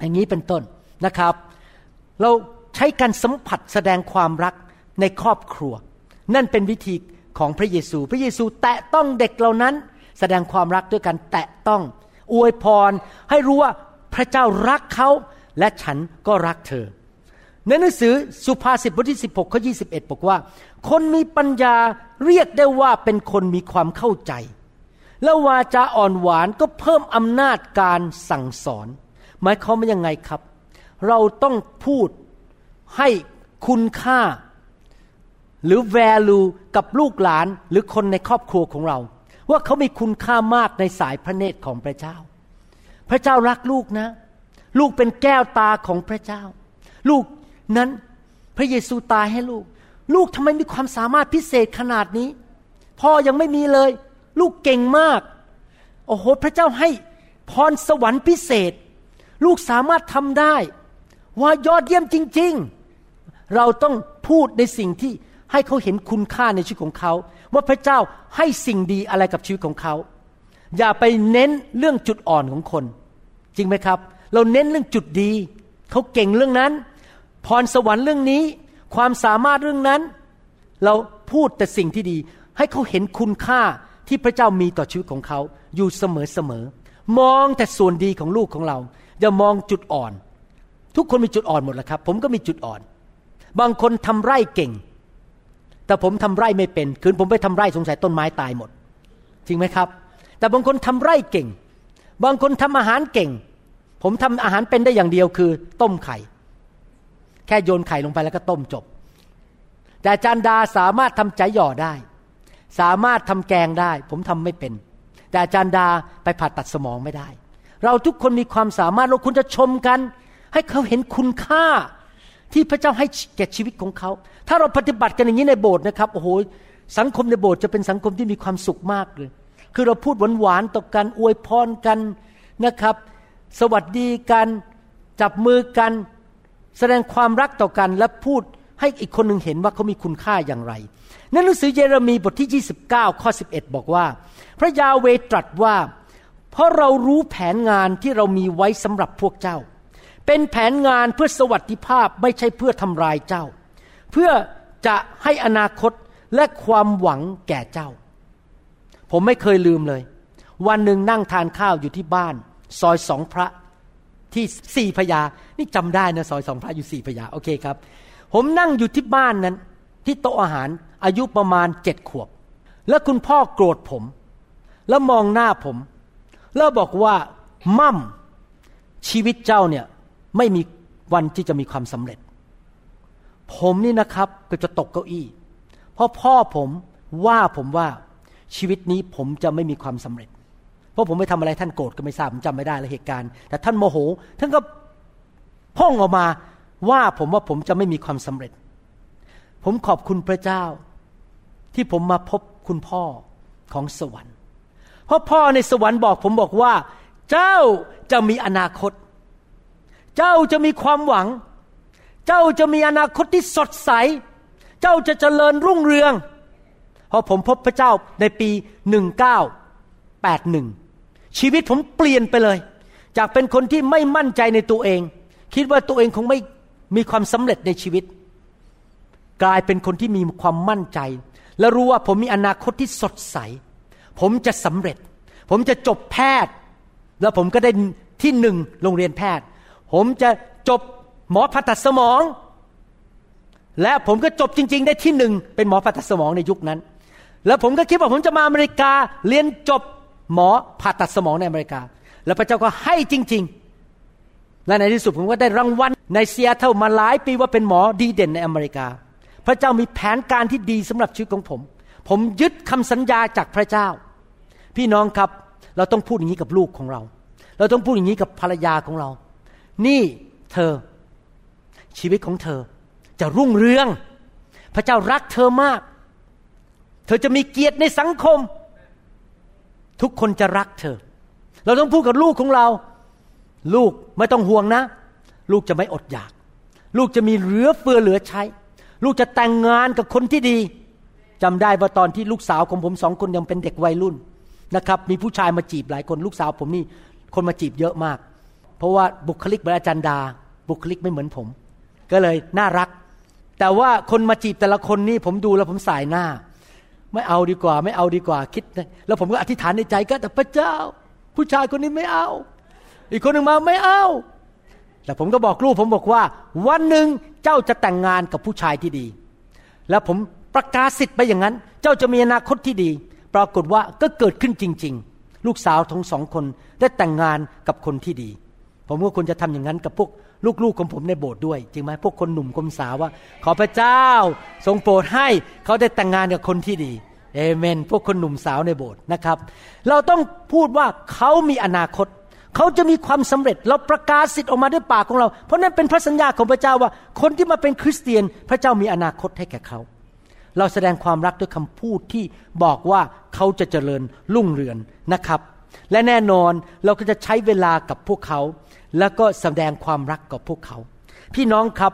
B: อย่างนี้เป็นต้นนะครับ เราใช้การสัมผัสแสดงความรักในครอบครัว นั่นเป็นวิธีของพระเยซู พระเยซูแตะต้องเด็กเหล่านั้น แสดงความรักด้วยการแตะต้อง อวยพรให้รู้ว่าพระเจ้ารักเขาและฉันก็รักเธอ ในหนังสือสุภาษิตบทที่ 16ข้อ21 บอกว่า คนมีปัญญาเรียกได้ว่าเป็นคนมีความเข้าใจ แล้ววาจาอ่อนหวานก็เพิ่มอำนาจการสั่งสอน หมายความว่ายังไงครับ เราต้องพูดให้คุณค่า หรือ value กับลูกหลานหรือคนในครอบครัวของเรา ว่าเขามีคุณค่ามากในสายพระเนตรของพระเจ้า พระเจ้ารักลูกนะ ลูกเป็นแก้วตาของพระเจ้า ลูกนั้นพระเยซูตายให้ลูก ลูกทำไมมีความสามารถพิเศษขนาดนี้ พ่อยังไม่มีเลย ลูกเก่งมาก โอ้โห พระเจ้าให้พรสวรรค์พิเศษ ลูกสามารถทำได้ ว่ายอดเยี่ยมจริง ๆ เราต้องพูดในสิ่งที่ให้เขาเห็นคุณค่าในชีวิตของเขา ว่าพระเจ้าให้สิ่งดีอะไรกับชีวิตของเขา อย่าไปเน้นเรื่องจุดอ่อนของคน จริงไหมครับ เราเน้นเรื่องจุดดี เขาเก่งเรื่องนั้น พรสวรรค์เรื่องนี้ ความสามารถเรื่องนั้น เราพูดแต่สิ่งที่ดี ให้เขาเห็นคุณค่าที่พระเจ้ามีต่อชีวิตของเขาอยู่เสมอเสมอมองแต่ส่วนดีของลูกของเรา อย่ามองจุดอ่อน ทุกคนมีจุดอ่อนหมดแหละครับ ผมก็มีจุดอ่อน บางคนทำไร่เก่ง แต่ผมทำไร่ไม่เป็น คืนผมไปทำไร่สงสัยต้นไม้ตายหมด จริงไหมครับ แต่บางคนทำไร่เก่ง บางคนทำอาหารเก่ง ผมทำอาหารเป็นได้อย่างเดียวคือ ต้มไข่ แค่โยนไข่ลงไปแล้วก็ต้มจบ แต่อาจารย์ดาสามารถทำใจหย่อได้ สามารถทำแกงได้ ผมทำไม่เป็น แต่อาจารย์ดาไปผ่าตัดสมองไม่ได้ เราทุกคนมีความสามารถเราควรจะชมกัน ให้เขาเห็นคุณค่า ที่พระเจ้าให้แก่ชีวิตของเขา ถ้าเราปฏิบัติกันอย่างนี้ในโบสถ์นะครับโอ้โหสังคมในโบสถ์จะเป็นสังคมที่มีความสุขมากเลย คือเราพูดหวานๆต่อกันอวยพรกันนะครับ สวัสดีกันจับมือกัน แสดงความรักต่อกันและพูดให้อีกคนหนึ่งเห็นว่าเขามีคุณค่าอย่างไรในหนังสือเยเรมีบทที่ 29 ข้อ 11 บอกว่า พระยาเวตรัสว่า เพราะเรารู้แผนงานที่เรามีไว้สำหรับพวกเจ้า เป็นแผนงานเพื่อสวัสดิภาพไม่ใช่เพื่อทำลายเจ้า เพื่อจะให้อนาคตและความหวังแก่เจ้า ผมไม่เคยลืมเลย วันหนึ่งนั่งทานข้าวอยู่ที่บ้าน ซอยสองพระที่สี่พยา นี่จำได้นะซอยสองพระอยู่สี่พยา โอเคครับ ผมนั่งอยู่ที่บ้านนั้น ที่โต๊ะอาหารอายุประมาณเจ็ดขวบ แล้วคุณพ่อโกรธผม แล้วมองหน้าผม แล้วบอกว่า มั่มชีวิตเจ้าเนี่ย ไม่มีวันที่จะมีความสำเร็จ ผมนี่นะครับก็จะตกเก้าอี้ เพราะพ่อผมว่าผมว่าชีวิตนี้ผมจะไม่มีความสำเร็จ เพราะผมไม่ทำอะไรท่านโกรธก็ไม่ทราบผมจำไม่ได้เลยเหตุการณ์ แต่ท่านโมโหท่านก็พ่องออกมาว่าผมว่าผมจะไม่มีความสำเร็จ ผมขอบคุณพระเจ้า ที่ผมมาพบคุณพ่อของสวรรค์ เพราะพ่อในสวรรค์บอกผมบอกว่า เจ้าจะมีอนาคต เจ้าจะมีความหวัง เจ้าจะมีอนาคตที่สดใส เจ้าจะเจริญรุ่งเรืองพอผมพบพระเจ้าในปี 1981 ชีวิตผมเปลี่ยนไปเลย จากเป็นคนที่ไม่มั่นใจในตัวเอง คิดว่าตัวเองคงไม่มีความสำเร็จในชีวิต กลายเป็นคนที่มีความมั่นใจ และรู้ว่าผมมีอนาคตที่สดใส ผมจะสำเร็จ ผมจะจบแพทย์ แล้วผมก็ได้ที่หนึ่งโรงเรียนแพทย์ ผมจะจบหมอผ่าตัดสมอง และผมก็จบจริง ๆ ได้ที่หนึ่งเป็นหมอผ่าตัดสมองในยุคนั้น แล้วผมก็คิดว่าผมจะมาอเมริกาเรียนจบหมอผ่าตัดสมองในอเมริกา แล้วพระเจ้าก็ให้จริง ๆ และในที่สุดผมก็ได้รางวัลในเซียเท่ามาหลายปีว่าเป็นหมอดีเด่นในอเมริกา พระเจ้ามีแผนการที่ดีสำหรับชีวิตของผม ผมยึดคำสัญญาจากพระเจ้า พี่น้องครับเราต้องพูดอย่างนี้กับลูกของเรา เราต้องพูดอย่างนี้กับภรรยาของเรา นี่เธอ ชีวิตของเธอ จะรุ่งเรือง พระเจ้ารักเธอมาก เธอจะมีเกียรติในสังคม ทุกคนจะรักเธอ เราต้องพูดกับลูกของเรา ลูกไม่ต้องห่วงนะ ลูกจะไม่อดอยาก ลูกจะมีเหลือเฟือเหลือใช้ ลูกจะแต่งงานกับคนที่ดีจำได้ว่าตอนที่ลูกสาวของผมสองคนยังเป็นเด็กวัยรุ่นนะครับ มีผู้ชายมาจีบหลายคนลูกสาวผมนี่คนมาจีบเยอะมาก เพราะว่าบุคลิกเหมือนอาจารย์ดา บุคลิกไม่เหมือนผม ก็เลยน่ารัก แต่ว่าคนมาจีบแต่ละคนนี่ผมดูแล้วผมสายหน้า ไม่เอาดีกว่า ไม่เอาดีกว่าคิดนะแล้วผมก็อธิษฐานในใจก็แต่พระเจ้า ผู้ชายคนนี้ไม่เอา อีกคนหนึ่งมาไม่เอาแต่ผมก็บอกลูกผมบอกว่า วันหนึ่งเจ้าจะแต่งงานกับผู้ชายที่ดี แล้วผมประกาศสิทธิ์ไปอย่างนั้น เจ้าจะมีอนาคตที่ดี ปรากฏว่าก็เกิดขึ้นจริง ๆ ลูกสาวทั้งสองคนได้แต่งงานกับคนที่ดี ผมก็ควรจะทำอย่างนั้นกับพวกลูกๆของผมในโบสถ์ด้วย จริงไหมพวกคนหนุ่มคนสาวว่า ขอพระเจ้า ทรงโปรดให้เขาได้แต่งงานกับคนที่ดีเอเมน พวกคนหนุ่มสาวในโบสถ์นะครับ เราต้องพูดว่าเขามีอนาคต เขาจะมีความสำเร็จ เราประกาศสิทธิ์ออกมาด้วยปากของเรา เพราะนั้นเป็นพระสัญญาของพระเจ้าว่า คนที่มาเป็นคริสเตียน พระเจ้ามีอนาคตให้แก่เขา เราแสดงความรักด้วยคำพูดที่บอกว่าเขาจะเจริญรุ่งเรืองนะครับ และแน่นอนเราก็จะใช้เวลากับพวกเขา แล้วก็แสดงความรักกับพวกเขา พี่น้องครับ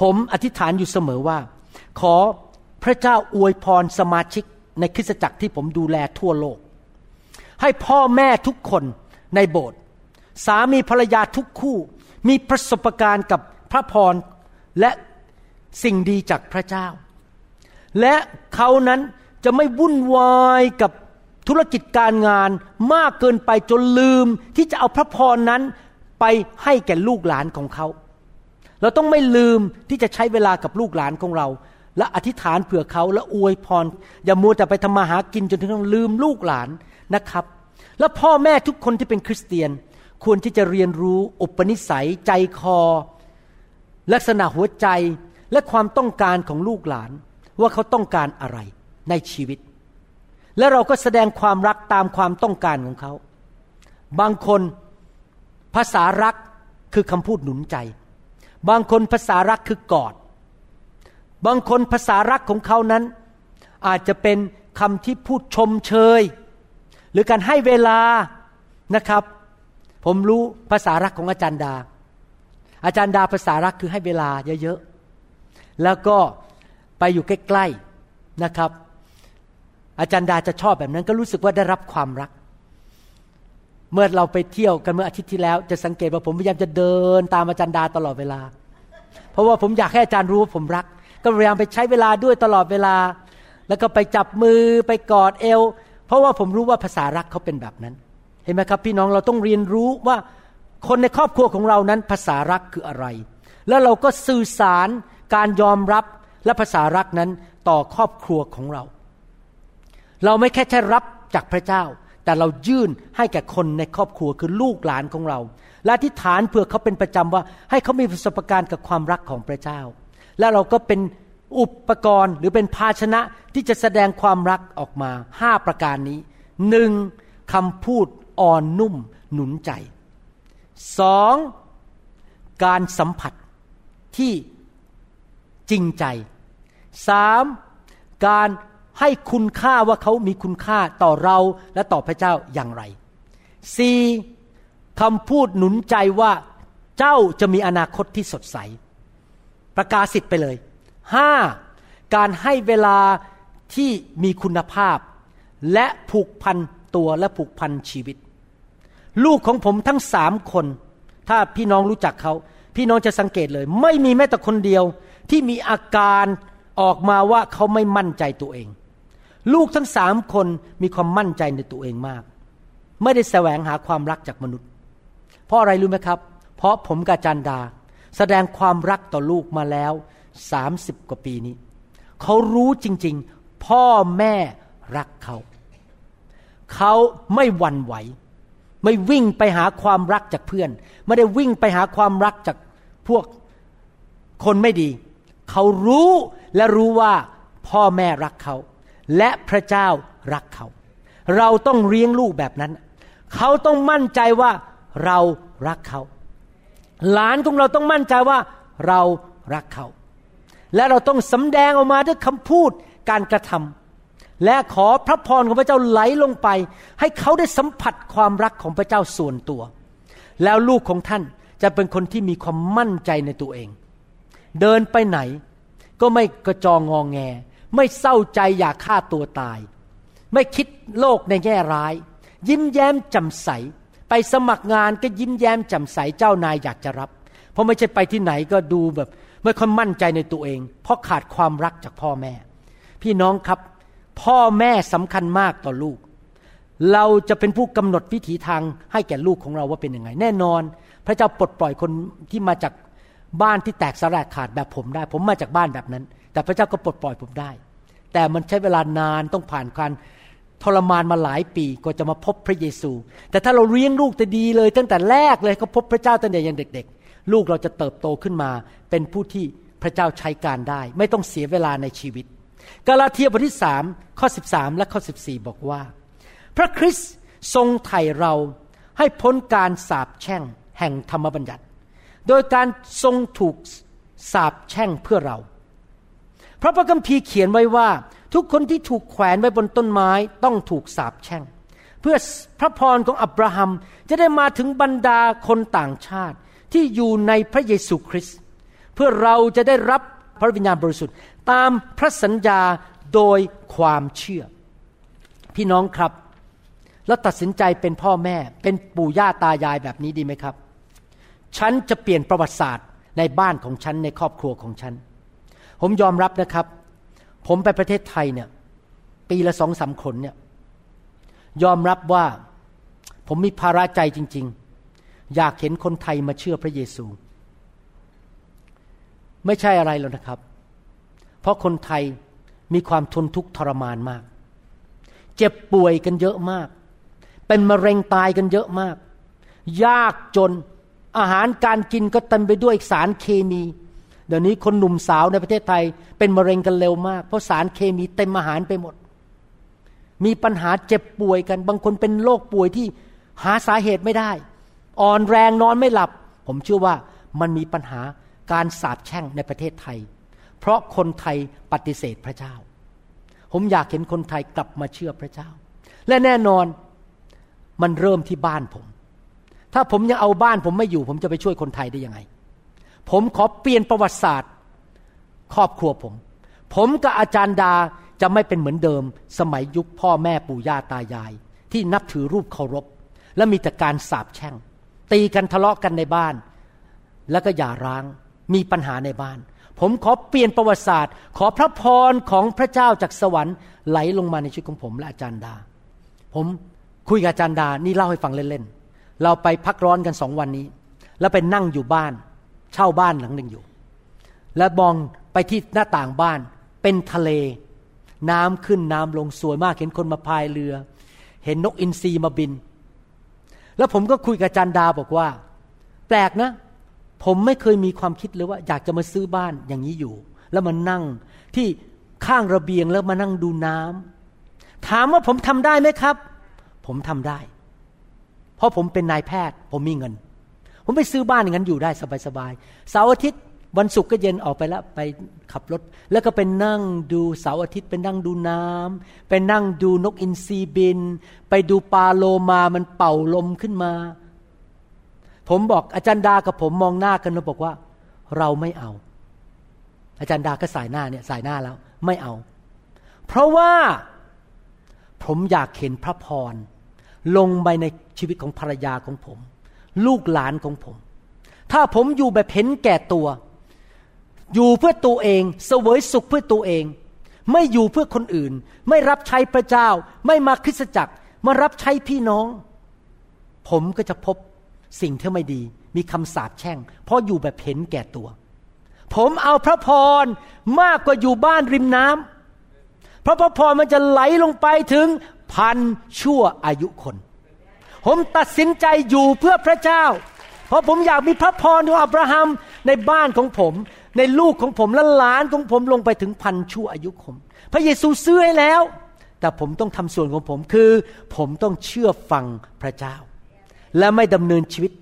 B: ผมอธิษฐานอยู่เสมอว่า ขอพระเจ้าอวยพรสมาชิกในคริสตจักรที่ผมดูแลทั่วโลก ให้พ่อแม่ทุกคนในโบสถ์สามีภรรยาทุกคู่ มีประสบการณ์กับพระพรและสิ่งดีจากพระเจ้า และเขานั้นจะไม่วุ่นวายกับ ธุรกิจการงานมากเกินไปจนลืมที่จะเอาพระพรนั้นไปให้แก่ลูกหลานของเขา เราต้องไม่ลืมที่จะใช้เวลากับลูกหลานของเรา และอธิษฐานเผื่อเขาและอวยพร อย่ามัวแต่ไปทำมาหากินจนถึงต้องลืมลูกหลานนะครับ และพ่อแม่ทุกคนที่เป็นคริสเตียนควรที่จะเรียนรู้อุปนิสัย ใจคอ ลักษณะหัวใจและความต้องการของลูกหลาน ว่าเขาต้องการอะไรในชีวิต และเราก็แสดงความรักตามความต้องการของเขา บางคนภาษารักคือคำพูดหนุนใจ บางคนภาษารักคือกอด บางคนภาษารักของเขานั้น อาจจะเป็นคำที่พูดชมเชย หรือการให้เวลานะครับ ผมรู้ภาษารักของอาจารย์ดา อาจารย์ดาภาษารักคือให้เวลาเยอะๆแล้วก็ไปอยู่ใกล้ๆนะครับ อาจารย์ดาจะชอบแบบนั้นก็รู้สึกว่าได้รับความรัก เมื่อเราไปเที่ยวกันเมื่ออาทิตย์ที่แล้ว จะสังเกตว่าผมพยายามจะเดินตามอาจารย์ดาตลอดเวลา เพราะว่าผมอยากให้อาจารย์รู้ว่าผมรัก ก็พยายามไปใช้เวลาด้วยตลอดเวลา แล้วก็ไปจับมือไปกอดเอว เพราะว่าผมรู้ว่าภาษารักเขาเป็นแบบนั้น เห็นไหมครับ พี่น้องเราต้องเรียนรู้ว่าคนในครอบครัวของเรานั้นภาษารักคืออะไร แล้วเราก็สื่อสารการยอมรับและภาษารักนั้นต่อครอบครัวของเรา เราไม่แค่แค่รับจากพระเจ้า แต่เรายื่นให้แก่คนในครอบครัวคือลูกหลานของเรา และอธิษฐานเพื่อเขาเป็นประจำว่า ให้เขามีประสบการณ์กับความรักของพระเจ้า และเราก็เป็นอุปกรณ์หรือเป็นภาชนะที่จะแสดงความรักออกมาห้าประการนี้หนึ่งคำพูดอ่อนนุ่มหนุนใจสองการสัมผัสที่จริงใจสามการ ให้คุณค่าว่าเขามีคุณค่าต่อเราและต่อพระเจ้าอย่างไรสี่คำพูดหนุนใจว่าเจ้าจะมีอนาคตที่สดใส ประกาศสิทธิ์ไปเลยห้าการให้เวลาที่มีคุณภาพ และผูกพันตัวและผูกพันชีวิต ลูกของผมทั้งสามคน ถ้าพี่น้องรู้จักเขา พี่น้องจะสังเกตเลย ไม่มีแม้แต่คนเดียวที่มีอาการออกมาว่าเขาไม่มั่นใจตัวเอง ลูกทั้งสามคนมีความมั่นใจในตัวเองมาก ไม่ได้แสวงหาความรักจากมนุษย์ เพราะอะไรรู้ไหมครับ เพราะผมกับจันดา แสดงความรักต่อลูกมาแล้วสามสิบกว่าปีนี้ เขารู้จริง ๆ พ่อแม่รักเขา เขาไม่หวั่นไหว ไม่วิ่งไปหาความรักจากเพื่อน ไม่ได้วิ่งไปหาความรักจากพวกคนไม่ดี เขารู้และรู้ว่าพ่อแม่รักเขา และพระเจ้ารักเขา เราต้องเลี้ยงลูกแบบนั้น เขาต้องมั่นใจว่าเรารักเขา หลานของเราต้องมั่นใจว่าเรารักเขา และเราต้องสำแดงออกมาด้วยคำพูดการกระทำและขอพระพรของพระเจ้าไหลลงไป ให้เขาได้สัมผัสความรักของพระเจ้าส่วนตัว แล้วลูกของท่านจะเป็นคนที่มีความมั่นใจในตัวเอง เดินไปไหนก็ไม่กระจองงองแง ไม่เศร้าใจอยากฆ่าตัวตาย ไม่คิดโลกในแง่ร้าย ยิ้มแย้มจำใส ไปสมัครงานก็ยิ้มแย้มจำใสเจ้านายอยากจะรับ เพราะไม่ใช่ไปที่ไหนก็ดูแบบไม่ค่อยมั่นใจในตัวเอง เพราะขาดความรักจากพ่อแม่ พี่น้องครับ พ่อแม่สำคัญมากต่อลูก เราจะเป็นผู้กำหนดวิถีทางให้แก่ลูกของเราว่าเป็นยังไง แน่นอน พระเจ้าปลดปล่อยคนที่มาจากบ้านที่แตกสลายขาดแบบผมได้ ผมมาจากบ้านแบบนั้น แต่พระเจ้าก็ปลดปล่อยผมได้ แต่มันใช้เวลานานต้องผ่านการทรมานมาหลายปีก็จะมาพบพระเยซู แต่ถ้าเราเลี้ยงลูกแต่ดีเลย ตั้งแต่แรกเลยเขาพบพระเจ้าตั้งแต่ยังเด็ก ๆ ลูกเราจะเติบโตขึ้นมา เป็นผู้ที่พระเจ้าใช้การได้ ไม่ต้องเสียเวลาในชีวิต กาลาเทียบทที่สามข้อ 13 และข้อ 14 บอกว่า พระคริสต์ทรงไถ่เราให้พ้นการสาปแช่งแห่งธรรมบัญญัติ โดยการทรงถูกสาปแช่งเพื่อเรา พระพระคัมภีร์เขียนไว้ว่า ทุกคนที่ถูกแขวนไว้บนต้นไม้ต้องถูกสาปแช่ง เพื่อพระพรของอับราฮัมจะได้มาถึงบรรดาคนต่างชาติที่อยู่ในพระเยซูคริสต์เพื่อเราจะได้รับพระวิญญาณบริสุทธิ์ ตามพระสัญญาโดยความเชื่อ พี่น้องครับ แล้วตัดสินใจเป็นพ่อแม่เป็นปู่ย่าตายายแบบนี้ดีไหมครับ ฉันจะเปลี่ยนประวัติศาสตร์ในบ้านของฉันในครอบครัวของฉัน ผมยอมรับนะครับ ผมไปประเทศไทยเนี่ย ปีละสองสาคนเนี่ย ยอมรับว่าผมมีภาระใจจริง ๆ อยากเห็นคนไทยมาเชื่อพระเยซู ไม่ใช่อะไรแล้วนะครับ เพราะคนไทยมีความทนทุกข์ทรมานมาก เจ็บป่วยกันเยอะมาก เป็นมะเร็งตายกันเยอะมาก ยากจนอาหารการกินก็เต็มไปด้วยสารเคมี เดี๋ยวนี้คนหนุ่มสาวในประเทศไทย เป็นมะเร็งกันเร็วมาก เพราะสารเคมีเต็มอาหารไปหมด มีปัญหาเจ็บป่วยกัน บางคนเป็นโรคป่วยที่หาสาเหตุไม่ได้ อ่อนแรงนอนไม่หลับ ผมเชื่อว่ามันมีปัญหาการสาบแช่งในประเทศไทย เพราะคนไทยปฏิเสธพระเจ้า ผมอยากเห็นคนไทยกลับมาเชื่อพระเจ้า และแน่นอนมันเริ่มที่บ้านผม ถ้าผมยังเอาบ้านผมไม่อยู่ ผมจะไปช่วยคนไทยได้ยังไง ผมขอเปลี่ยนประวัติศาสตร์ ครอบครัวผม ผมกับอาจารย์ดาจะไม่เป็นเหมือนเดิม สมัยยุคพ่อแม่ปู่ย่าตายาย ที่นับถือรูปเคารพ และมีแต่การสาบแช่ง ตีกันทะเลาะกันในบ้าน แล้วก็อย่าร้างมีปัญหาในบ้าน ผมขอเปลี่ยนประวัติศาสตร์ ขอพระพรของพระเจ้าจากสวรรค์ไหลลงมาในชีวิตของผมและอาจารย์ดา ผมคุยกับอาจารย์ดานี่เล่าให้ฟังเล่นเราไปพักร้อนกันสองวันนี้ แล้วไปนั่งอยู่บ้าน เช่าบ้านหลังหนึ่งอยู่ แล้วมองไปที่หน้าต่างบ้านเป็นทะเล น้ำขึ้นน้ำลงสวยมากเห็นคนมาพายเรือ เห็นนกอินทรีมาบิน แล้วผมก็คุยกับจันดาบอกว่า แปลกนะ ผมไม่เคยมีความคิดเลยว่า อยากจะมาซื้อบ้านอย่างนี้อยู่ แล้วมานั่งที่ข้างระเบียงแล้วมานั่งดูน้ำถามว่าผมทำได้ไหมครับ ผมทำได้ เพราะผมเป็นนายแพทย์ ผมมีเงิน ผมไปซื้อบ้านอย่างนั้นอยู่ได้สบายๆเสาร์อาทิตย์วันศุกร์ก็เย็นออกไปแล้วไปขับรถ แล้วก็ไปนั่งดูเสาร์อาทิตย์ไปนั่งดูน้ำไปนั่งดูนกอินทรีบิน ไปดูปลาโลมามันเป่าลมขึ้นมา ผมบอกอาจารย์ดากับผมมองหน้ากันแล้วบอกว่า เราไม่เอา อาจารย์ดาก็สายหน้าเนี่ยสายหน้าแล้วไม่เอา เพราะว่าผมอยากเห็นพระพรลงไปในชีวิตของภรรยาของผม ลูกหลานของผม ถ้าผมอยู่แบบเห็นแก่ตัว อยู่เพื่อตัวเองเสวยสุขเพื่อตัวเอง ไม่อยู่เพื่อคนอื่น ไม่รับใช้พระเจ้า ไม่มาคริสตจักร มารับใช้พี่น้อง ผมก็จะพบสิ่งที่ไม่ดี มีคำสาปแช่ง เพราะอยู่แบบเห็นแก่ตัว ผมเอาพระพรมากกว่าอยู่บ้านริมน้ำเพราะพระพรมันจะไหลลงไปถึงพันชั่วอายุคน ผมตัดสินใจอยู่เพื่อพระเจ้า เพราะผมอยากมีพระพรของอับราฮัมในบ้านของผม ในลูกของผมและหลานของผมลงไปถึงพันชั่วอายุคนพระเยซูซื้อให้แล้ว แต่ผมต้องทำส่วนของผมคือ ผมต้องเชื่อฟังพระเจ้า และไม่ดำเนินชีวิต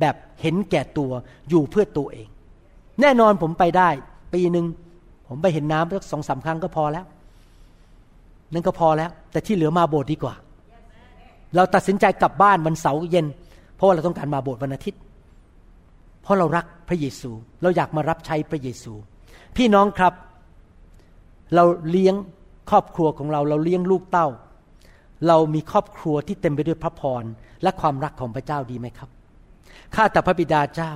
B: แบบเห็นแก่ตัวอยู่เพื่อตัวเอง แน่นอนผมไปได้ ปีหนึ่งผมไปเห็นน้ำสักสองสาครั้งก็พอแล้ว นั่นก็พอแล้ว แต่ที่เหลือมาโบสถ์ดีกว่า เราตัดสินใจกลับบ้านวันเสาร์เย็น เพราะว่าเราต้องการมาโบสถ์วันอาทิตย์ เพราะเรารักพระเยซู เราอยากมารับใช้พระเยซู พี่น้องครับ เราเลี้ยงครอบครัวของเรา เราเลี้ยงลูกเต้า เรามีครอบครัวที่เต็มไปด้วยพระพรและความรักของพระเจ้าดีไหมครับข้าแต่พระบิดาเจ้า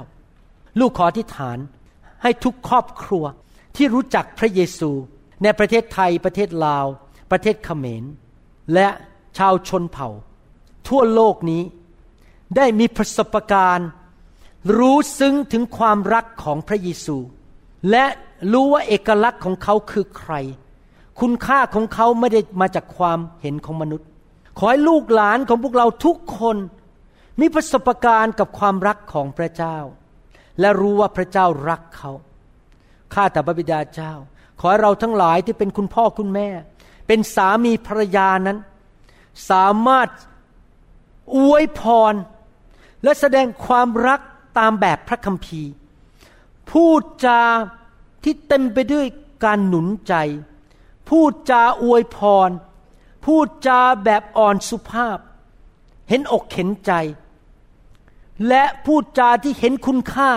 B: ลูกขอที่ฐานให้ทุกครอบครัวที่รู้จักพระเยซู ในประเทศไทยประเทศลาว ประเทศเขมร และชาวชนเผ่า ทั่วโลกนี้ ได้มีประสบการณ์ รู้ซึ้งถึงความรักของพระเยซู และรู้ว่าเอกลักษณ์ของเขาคือใคร คุณค่าของเขาไม่ได้มาจากความเห็นของมนุษย์ ขอให้ลูกหลานของพวกเราทุกคนมีประสบการณ์กับความรักของพระเจ้า และรู้ว่าพระเจ้ารักเขา ข้าแต่พระบิดาเจ้า ขอให้เราทั้งหลายที่เป็นคุณพ่อคุณแม่ เป็นสามีภรรยานั้น สามารถ อวยพร และแสดงความรักตามแบบพระคัมภีร์ พูดจาที่เต็มไปด้วยการหนุนใจ พูดจาอวยพร พูดจาแบบอ่อนสุภาพ เห็นอกเห็นใจ และพูดจาที่เห็นคุณค่า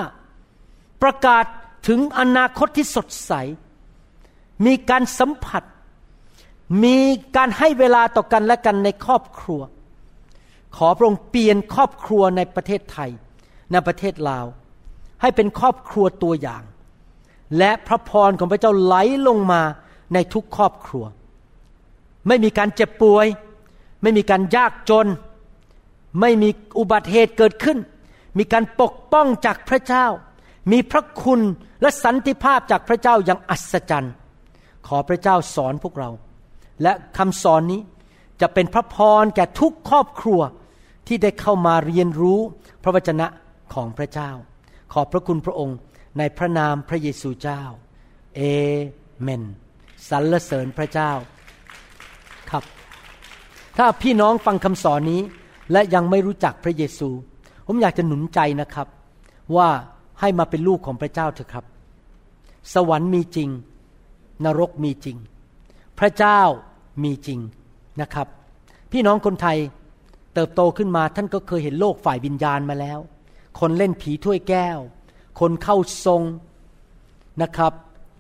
B: ประกาศถึงอนาคตที่สดใส มีการสัมผัส มีการให้เวลาต่อกันและกันในครอบครัว ขอพระองค์เปลี่ยนครอบครัวในประเทศไทย ในประเทศลาว ให้เป็นครอบครัวตัวอย่าง และพระพรของพระเจ้าไหลลงมาในทุกครอบครัว ไม่มีการเจ็บป่วย ไม่มีการยากจน ไม่มีอุบัติเหตุเกิดขึ้น มีการปกป้องจากพระเจ้า มีพระคุณและสันติภาพจากพระเจ้าอย่างอัศจรรย์ ขอพระเจ้าสอนพวกเรา และคำสอนนี้จะเป็นพระพรแก่ทุกครอบครัว ที่ได้เข้ามาเรียนรู้พระวจนะของพระเจ้า ขอบพระคุณพระองค์ในพระนามพระเยซูเจ้า เอเมนสรรเสริญพระเจ้าครับ ถ้าพี่น้องฟังคำสอนนี้ และยังไม่รู้จักพระเยซู ผมอยากจะหนุนใจนะครับ ว่าให้มาเป็นลูกของพระเจ้าเถอะครับ สวรรค์มีจริง นรกมีจริง พระเจ้ามีจริงนะครับ พี่น้องคนไทย เติบโตขึ้นมาท่านก็เคยเห็นโลกฝ่ายวิญญาณมาแล้ว คนเล่นผีถ้วยแก้ว คนเข้าทรงนะครับ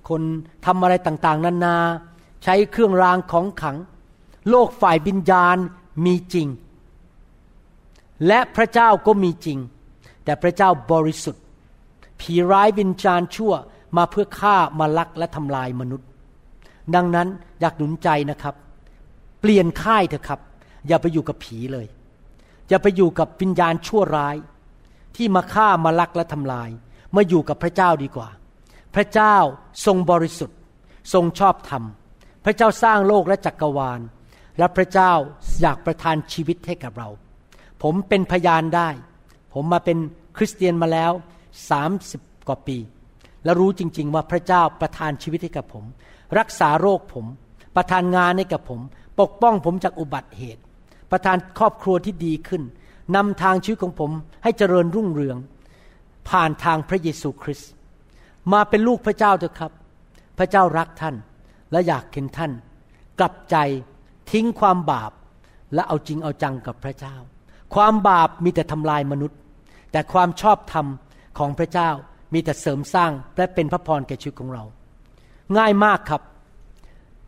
B: คนทำอะไรต่างๆ นานา ใช้เครื่องรางของขัง โลกฝ่ายวิญญาณมีจริง และพระเจ้าก็มีจริง แต่พระเจ้าบริสุทธิ์ ผีร้ายวิญญาณชั่วมาเพื่อฆ่ามาลักและทำลายมนุษย์ ดังนั้นอยากหนุนใจนะครับ เปลี่ยนค่ายเถอะครับ อย่าไปอยู่กับผีเลย อย่าไปอยู่กับวิญญาณชั่วร้าย ที่มาฆ่ามาลักและทำลาย มาอยู่กับพระเจ้าดีกว่า พระเจ้าทรงบริสุทธิ์ ทรงชอบธรรม พระเจ้าสร้างโลกและจักรวาล และพระเจ้าอยากประทานชีวิตให้กับเรา ผมเป็นพยานได้ ผมมาเป็นคริสเตียนมาแล้วสามสิบกว่าปี และรู้จริง ๆ ว่าพระเจ้าประทานชีวิตให้กับผม รักษาโรคผม ประทานงานให้กับผม ปกป้องผมจากอุบัติเหตุ ประทานครอบครัวที่ดีขึ้นนำทางชีวิตของผมให้เจริญรุ่งเรือง ผ่านทางพระเยซูคริสต์มาเป็นลูกพระเจ้าเถอะครับ พระเจ้ารักท่านและอยากเห็นท่าน กลับใจทิ้งความบาปและเอาจริงเอาจังกับพระเจ้า ความบาปมีแต่ทำลายมนุษย์ แต่ความชอบธรรมของพระเจ้ามีแต่เสริมสร้างและเป็นพระพรแก่ชีวิตของเรา ง่ายมากครับ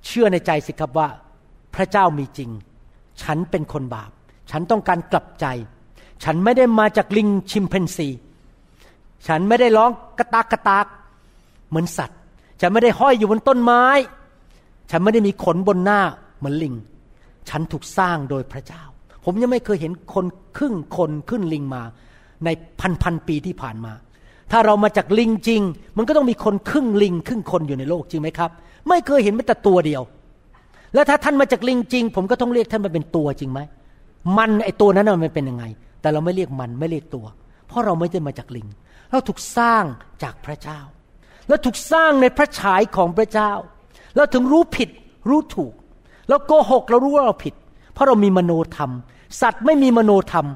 B: เชื่อในใจสิครับว่า พระเจ้ามีจริง ฉันเป็นคนบาป ฉันต้องการกลับใจ ฉันไม่ได้มาจากลิงชิมเพนซี ฉันไม่ได้ร้องกระตากกระตากเหมือนสัตว์ ฉันไม่ได้ห้อยอยู่บนต้นไม้ ฉันไม่ได้มีขนบนหน้าเหมือนลิง ฉันถูกสร้างโดยพระเจ้า ผมยังไม่เคยเห็นคนครึ่งคนขึ้นลิงมา ในพันพันปีที่ผ่านมา ถ้าเรามาจากลิงจริง มันก็ต้องมีคนครึ่งลิง ครึ่งคนอยู่ในโลกจริงไหมครับ ไม่เคยเห็นแม้แต่ตัวเดียว แล้วถ้าท่านมาจากลิงจริง ผมก็ต้องเรียกท่านมาเป็นตัวจริงไหมมันไอตัวนั้นมันเป็นยังไง แต่เราไม่เรียกมันไม่เรียกตัว เพราะเราไม่ได้มาจากลิง เราถูกสร้างจากพระเจ้า แล้วถูกสร้างในพระฉายของพระเจ้า เราถึงรู้ผิดรู้ถูก แล้วโกหกเรารู้ว่าเราผิด เพราะเรามีมโนธรรม สัตว์ไม่มีมโนธรรม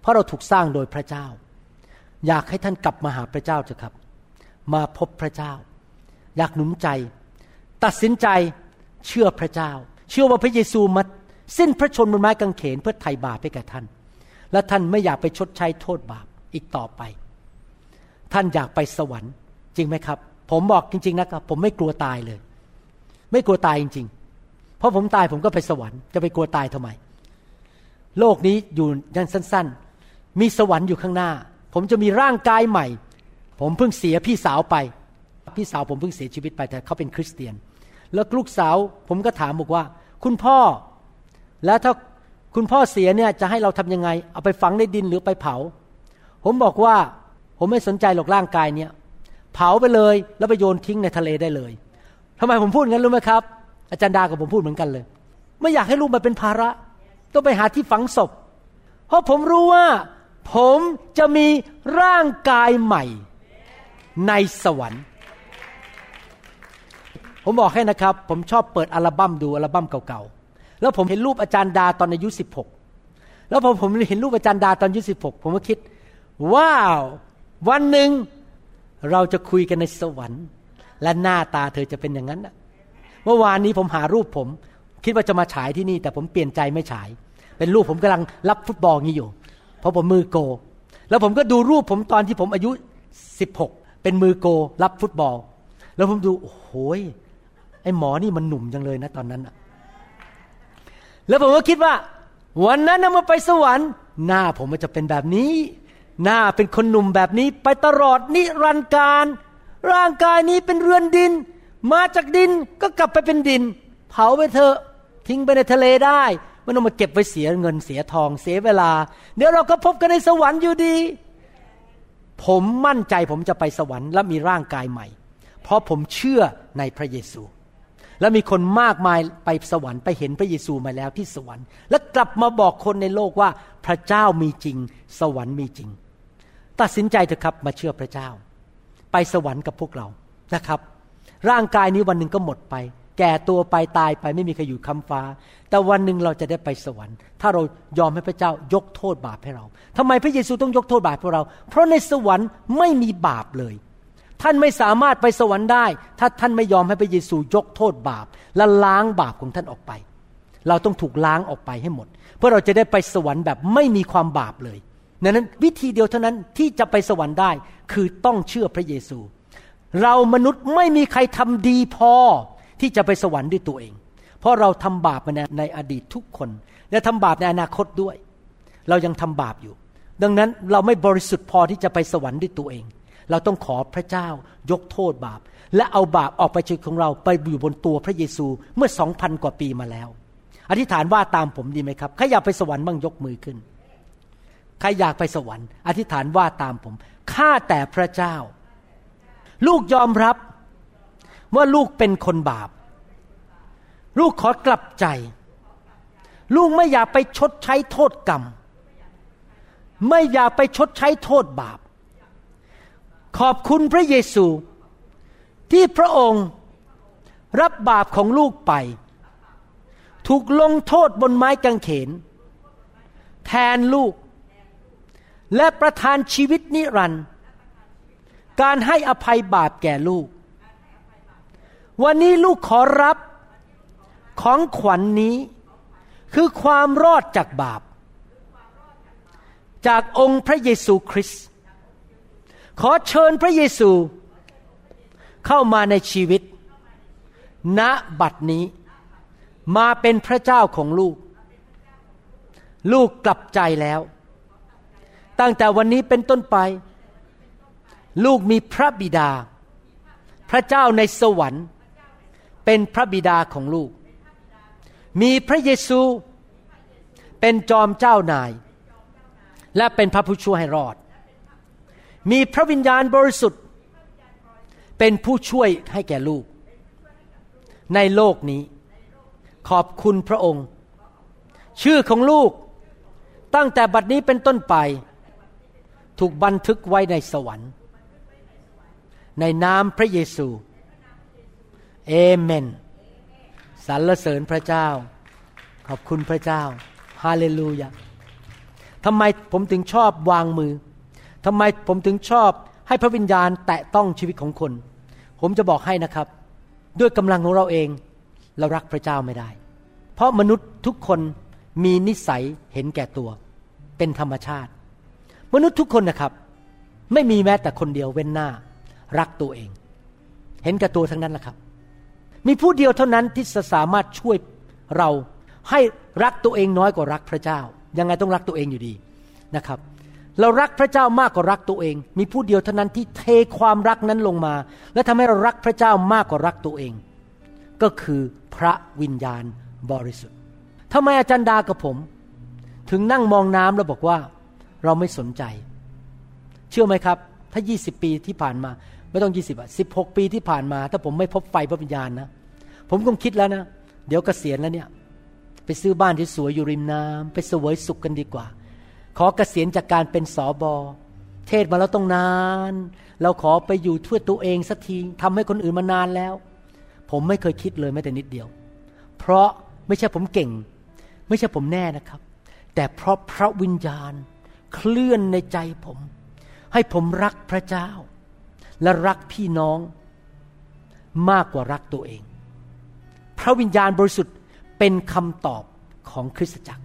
B: เพราะเราถูกสร้างโดยพระเจ้า อยากให้ท่านกลับมาหาพระเจ้าเถอะครับ มาพบพระเจ้า อยากหนุนใจ ตัดสินใจเชื่อพระเจ้า เชื่อว่าพระเยซูมาสิ้นพระชนบนไม้กางเขนเพื่อไถ่บาปให้แก่ท่าน และท่านไม่อยากไปชดใช้โทษบาปอีกต่อไป ท่านอยากไปสวรรค์ จริงไหมครับ ผมบอกจริง ๆ นะครับ ผมไม่กลัวตายเลย ไม่กลัวตายจริง ๆ เพราะผมตายผมก็ไปสวรรค์จะไปกลัวตายทำไม โลกนี้อยู่ยันสั้น ๆ มีสวรรค์อยู่ข้างหน้า ผมจะมีร่างกายใหม่ ผมเพิ่งเสียพี่สาวไป พี่สาวผมเพิ่งเสียชีวิตไปแต่เขาเป็นคริสเตียน แล้วลูกสาว ผมก็ถามบอกว่า คุณพ่อ แล้วถ้าคุณพ่อเสียเนี่ยจะให้เราทํำยังไง เอาไปฝังในดินหรือไปเผา ผมบอกว่าผมไม่สนใจหรอกร่างกายเนี่ยเผาไปเลยแล้วไปโยนทิ้งในทะเลได้เลยทำไมผมพูดงั้นรู้ไหมครับ อาจารย์ดากับผมพูดเหมือนกันเลย ไม่อยากให้ลูกมาเป็นภาระ ต้องไปหาที่ฝังศพ เพราะผมรู้ว่า ผมจะมีร่างกายใหม่ในสวรรค์ ผมบอกให้นะครับ ผมชอบเปิดอัลบั้มดูอัลบั้มเก่าๆ แล้วผมเห็นรูปอาจารย์ดาตอนอายุสิบหกแล้วพอผมเห็นรูปอาจารย์ดาตอนอายุสิบหกผมก็คิด ว้าว วันหนึ่งเราจะคุยกันในสวรรค์ และหน้าตาเธอจะเป็นอย่างนั้นเมื่อวานนี้ผมหารูปผม คิดว่าจะมาฉายที่นี่ แต่ผมเปลี่ยนใจไม่ฉาย เป็นรูปผมกำลังรับฟุตบอลงี้อยู่ เพราะผมมือโก แล้วผมก็ดูรูปผมตอนที่ผมอายุสิบหกเป็นมือโกรับฟุตบอล แล้วผมดูโอ้โห ไอ้หมอนี่มันหนุ่มจังเลยนะตอนนั้นอะแล้วผมก็คิดว่า วันนั้นนะมาไปสวรรค์ หน้าผมมันจะเป็นแบบนี้ หน้าเป็นคนหนุ่มแบบนี้ ไปตลอดนิรันดร์การ ร่างกายนี้เป็นเรือนดิน มาจากดินก็กลับไปเป็นดิน เผาไปเถอะทิ้งไปในทะเลได้ไม่ต้องมาเก็บไว้เสียเงินเสียทองเสียเวลา เดี๋ยวเราก็พบกันในสวรรค์อยู่ดี ผมมั่นใจผมจะไปสวรรค์และมีร่างกายใหม่ เพราะผมเชื่อในพระเยซู และมีคนมากมายไปสวรรค์ไปเห็นพระเยซูมาแล้วที่สวรรค์ และกลับมาบอกคนในโลกว่าพระเจ้ามีจริง สวรรค์มีจริง ตัดสินใจเถอะครับมาเชื่อพระเจ้า ไปสวรรค์กับพวกเรานะครับ ร่างกายนี้วันหนึ่งก็หมดไป แก่ตัวไปตายไปไม่มีใครอยู่คำฟ้า แต่วันหนึ่งเราจะได้ไปสวรรค์ ถ้าเรายอมให้พระเจ้ายกโทษบาปให้เราทำไมพระเยซูต้องยกโทษบาปให้เรา เพราะในสวรรค์ไม่มีบาปเลย ท่านไม่สามารถไปสวรรค์ได้ ถ้าท่านไม่ยอมให้พระเยซูยกโทษบาป และล้างบาปของท่านออกไป เราต้องถูกล้างออกไปให้หมด เพื่อเราจะได้ไปสวรรค์แบบไม่มีความบาปเลยดังนั้นวิธีเดียวเท่านั้นที่จะไปสวรรค์ได้คือต้องเชื่อพระเยซู เรามนุษย์ไม่มีใครทำดีพอที่จะไปสวรรค์ด้วยตัวเอง เพราะเราทำบาปมาในอดีตทุกคน และทำบาปในอนาคตด้วย เรายังทำบาปอยู่ ดังนั้นเราไม่บริสุทธิ์พอที่จะไปสวรรค์ด้วยตัวเอง เราต้องขอพระเจ้ายกโทษบาป และเอาบาปออกไปจากของเราไปอยู่บนตัวพระเยซูเมื่อสองพันกว่าปีมาแล้ว อธิษฐานว่าตามผมดีไหมครับใครอยากไปสวรรค์บ้างยกมือขึ้นใครอยากไปสวรรค์ อธิษฐานว่าตามผมข้าแต่พระเจ้า ลูกยอมรับว่าลูกเป็นคนบาป ลูกขอกลับใจ ลูกไม่อยากไปชดใช้โทษกรรม ไม่อยากไปชดใช้โทษบาป ขอบคุณพระเยซู ที่พระองค์รับบาปของลูกไป ถูกลงโทษบนไม้กางเขน แทนลูก และประทานชีวิตนิรันดร์การให้อภัยบาปแก่ลูก วันนี้ลูกขอรับของขวัญนนี้ คือความรอดจากบาป จากองค์พระเยซูคริสต์ ขอเชิญพระเยซูเข้ามาในชีวิต ณบัดนี้ มาเป็นพระเจ้าของลูก ลูกกลับใจแล้ว ตั้งแต่วันนี้เป็นต้นไป ลูกมีพระบิดา พระเจ้าในสวรรค์ เป็นพระบิดาของลูก มีพระเยซูเป็นจอมเจ้านาย และเป็นพระผู้ช่วยให้รอด มีพระวิญญาณบริสุทธิ์ เป็นผู้ช่วยให้แก่ลูก ในโลกนี้ ขอบคุณพระองค์ ชื่อของลูกตั้งแต่บัดนี้เป็นต้นไป ถูกบันทึกไว้ในสวรรค์ ในนามพระเยซู เอเมนสรรเสริญพระเจ้า ขอบคุณพระเจ้า ฮาเลลูยาทำไมผมถึงชอบวางมือ ทำไมผมถึงชอบให้พระวิญญาณแตะต้องชีวิตของคน ผมจะบอกให้นะครับ ด้วยกำลังของเราเองเรารักพระเจ้าไม่ได้ เพราะมนุษย์ทุกคนมีนิสัยเห็นแก่ตัว เป็นธรรมชาติ มนุษย์ทุกคนนะครับ ไม่มีแม้แต่คนเดียวเว้นหน้า รักตัวเอง เห็นแก่ตัวทั้งนั้นแหละครับ มีผู้เดียวเท่านั้นที่สามารถช่วยเราให้รักตัวเองน้อยกว่ารักพระเจ้า ยังไงต้องรักตัวเองอยู่ดีนะครับ เรารักพระเจ้ามากกว่ารักตัวเอง มีผู้เดียวเท่านั้นที่เทความรักนั้นลงมา และทำให้เรารักพระเจ้ามากกว่ารักตัวเอง ก็คือพระวิญญาณบริสุทธิ์ทำไมอาจารย์ดากับผม ถึงนั่งมองน้ำแล้วบอกว่าเราไม่สนใจ เชื่อไหมครับ ถ้า 20 ปีที่ผ่านมา ไม่ต้อง 20อะ16 ปีที่ผ่านมา ถ้าผมไม่พบไฟพระวิญญาณนะ ผมคงคิดแล้วนะ เดี๋ยวกเกษียณแล้วเนี่ย ไปซื้อบ้านที่สวยอยู่ริมน้ำไปสวยสุขกันดีกว่า ขอเกษียณจากการเป็นสอบอเทศมาแล้วต้องนาน เราขอไปอยู่ทั่วตัวเองสักทีทำให้คนอื่นมานานแล้ว ผมไม่เคยคิดเลยแม้แต่นิดเดียว เพราะไม่ใช่ผมเก่ง ไม่ใช่ผมแน่นะครับ แต่เพราะพระวิญญาณเคลื่อนในใจผม ให้ผมรักพระเจ้า และรักพี่น้องมากกว่ารักตัวเอง พระวิญญาณบริสุทธิ์เป็นคำตอบของคริสตจักร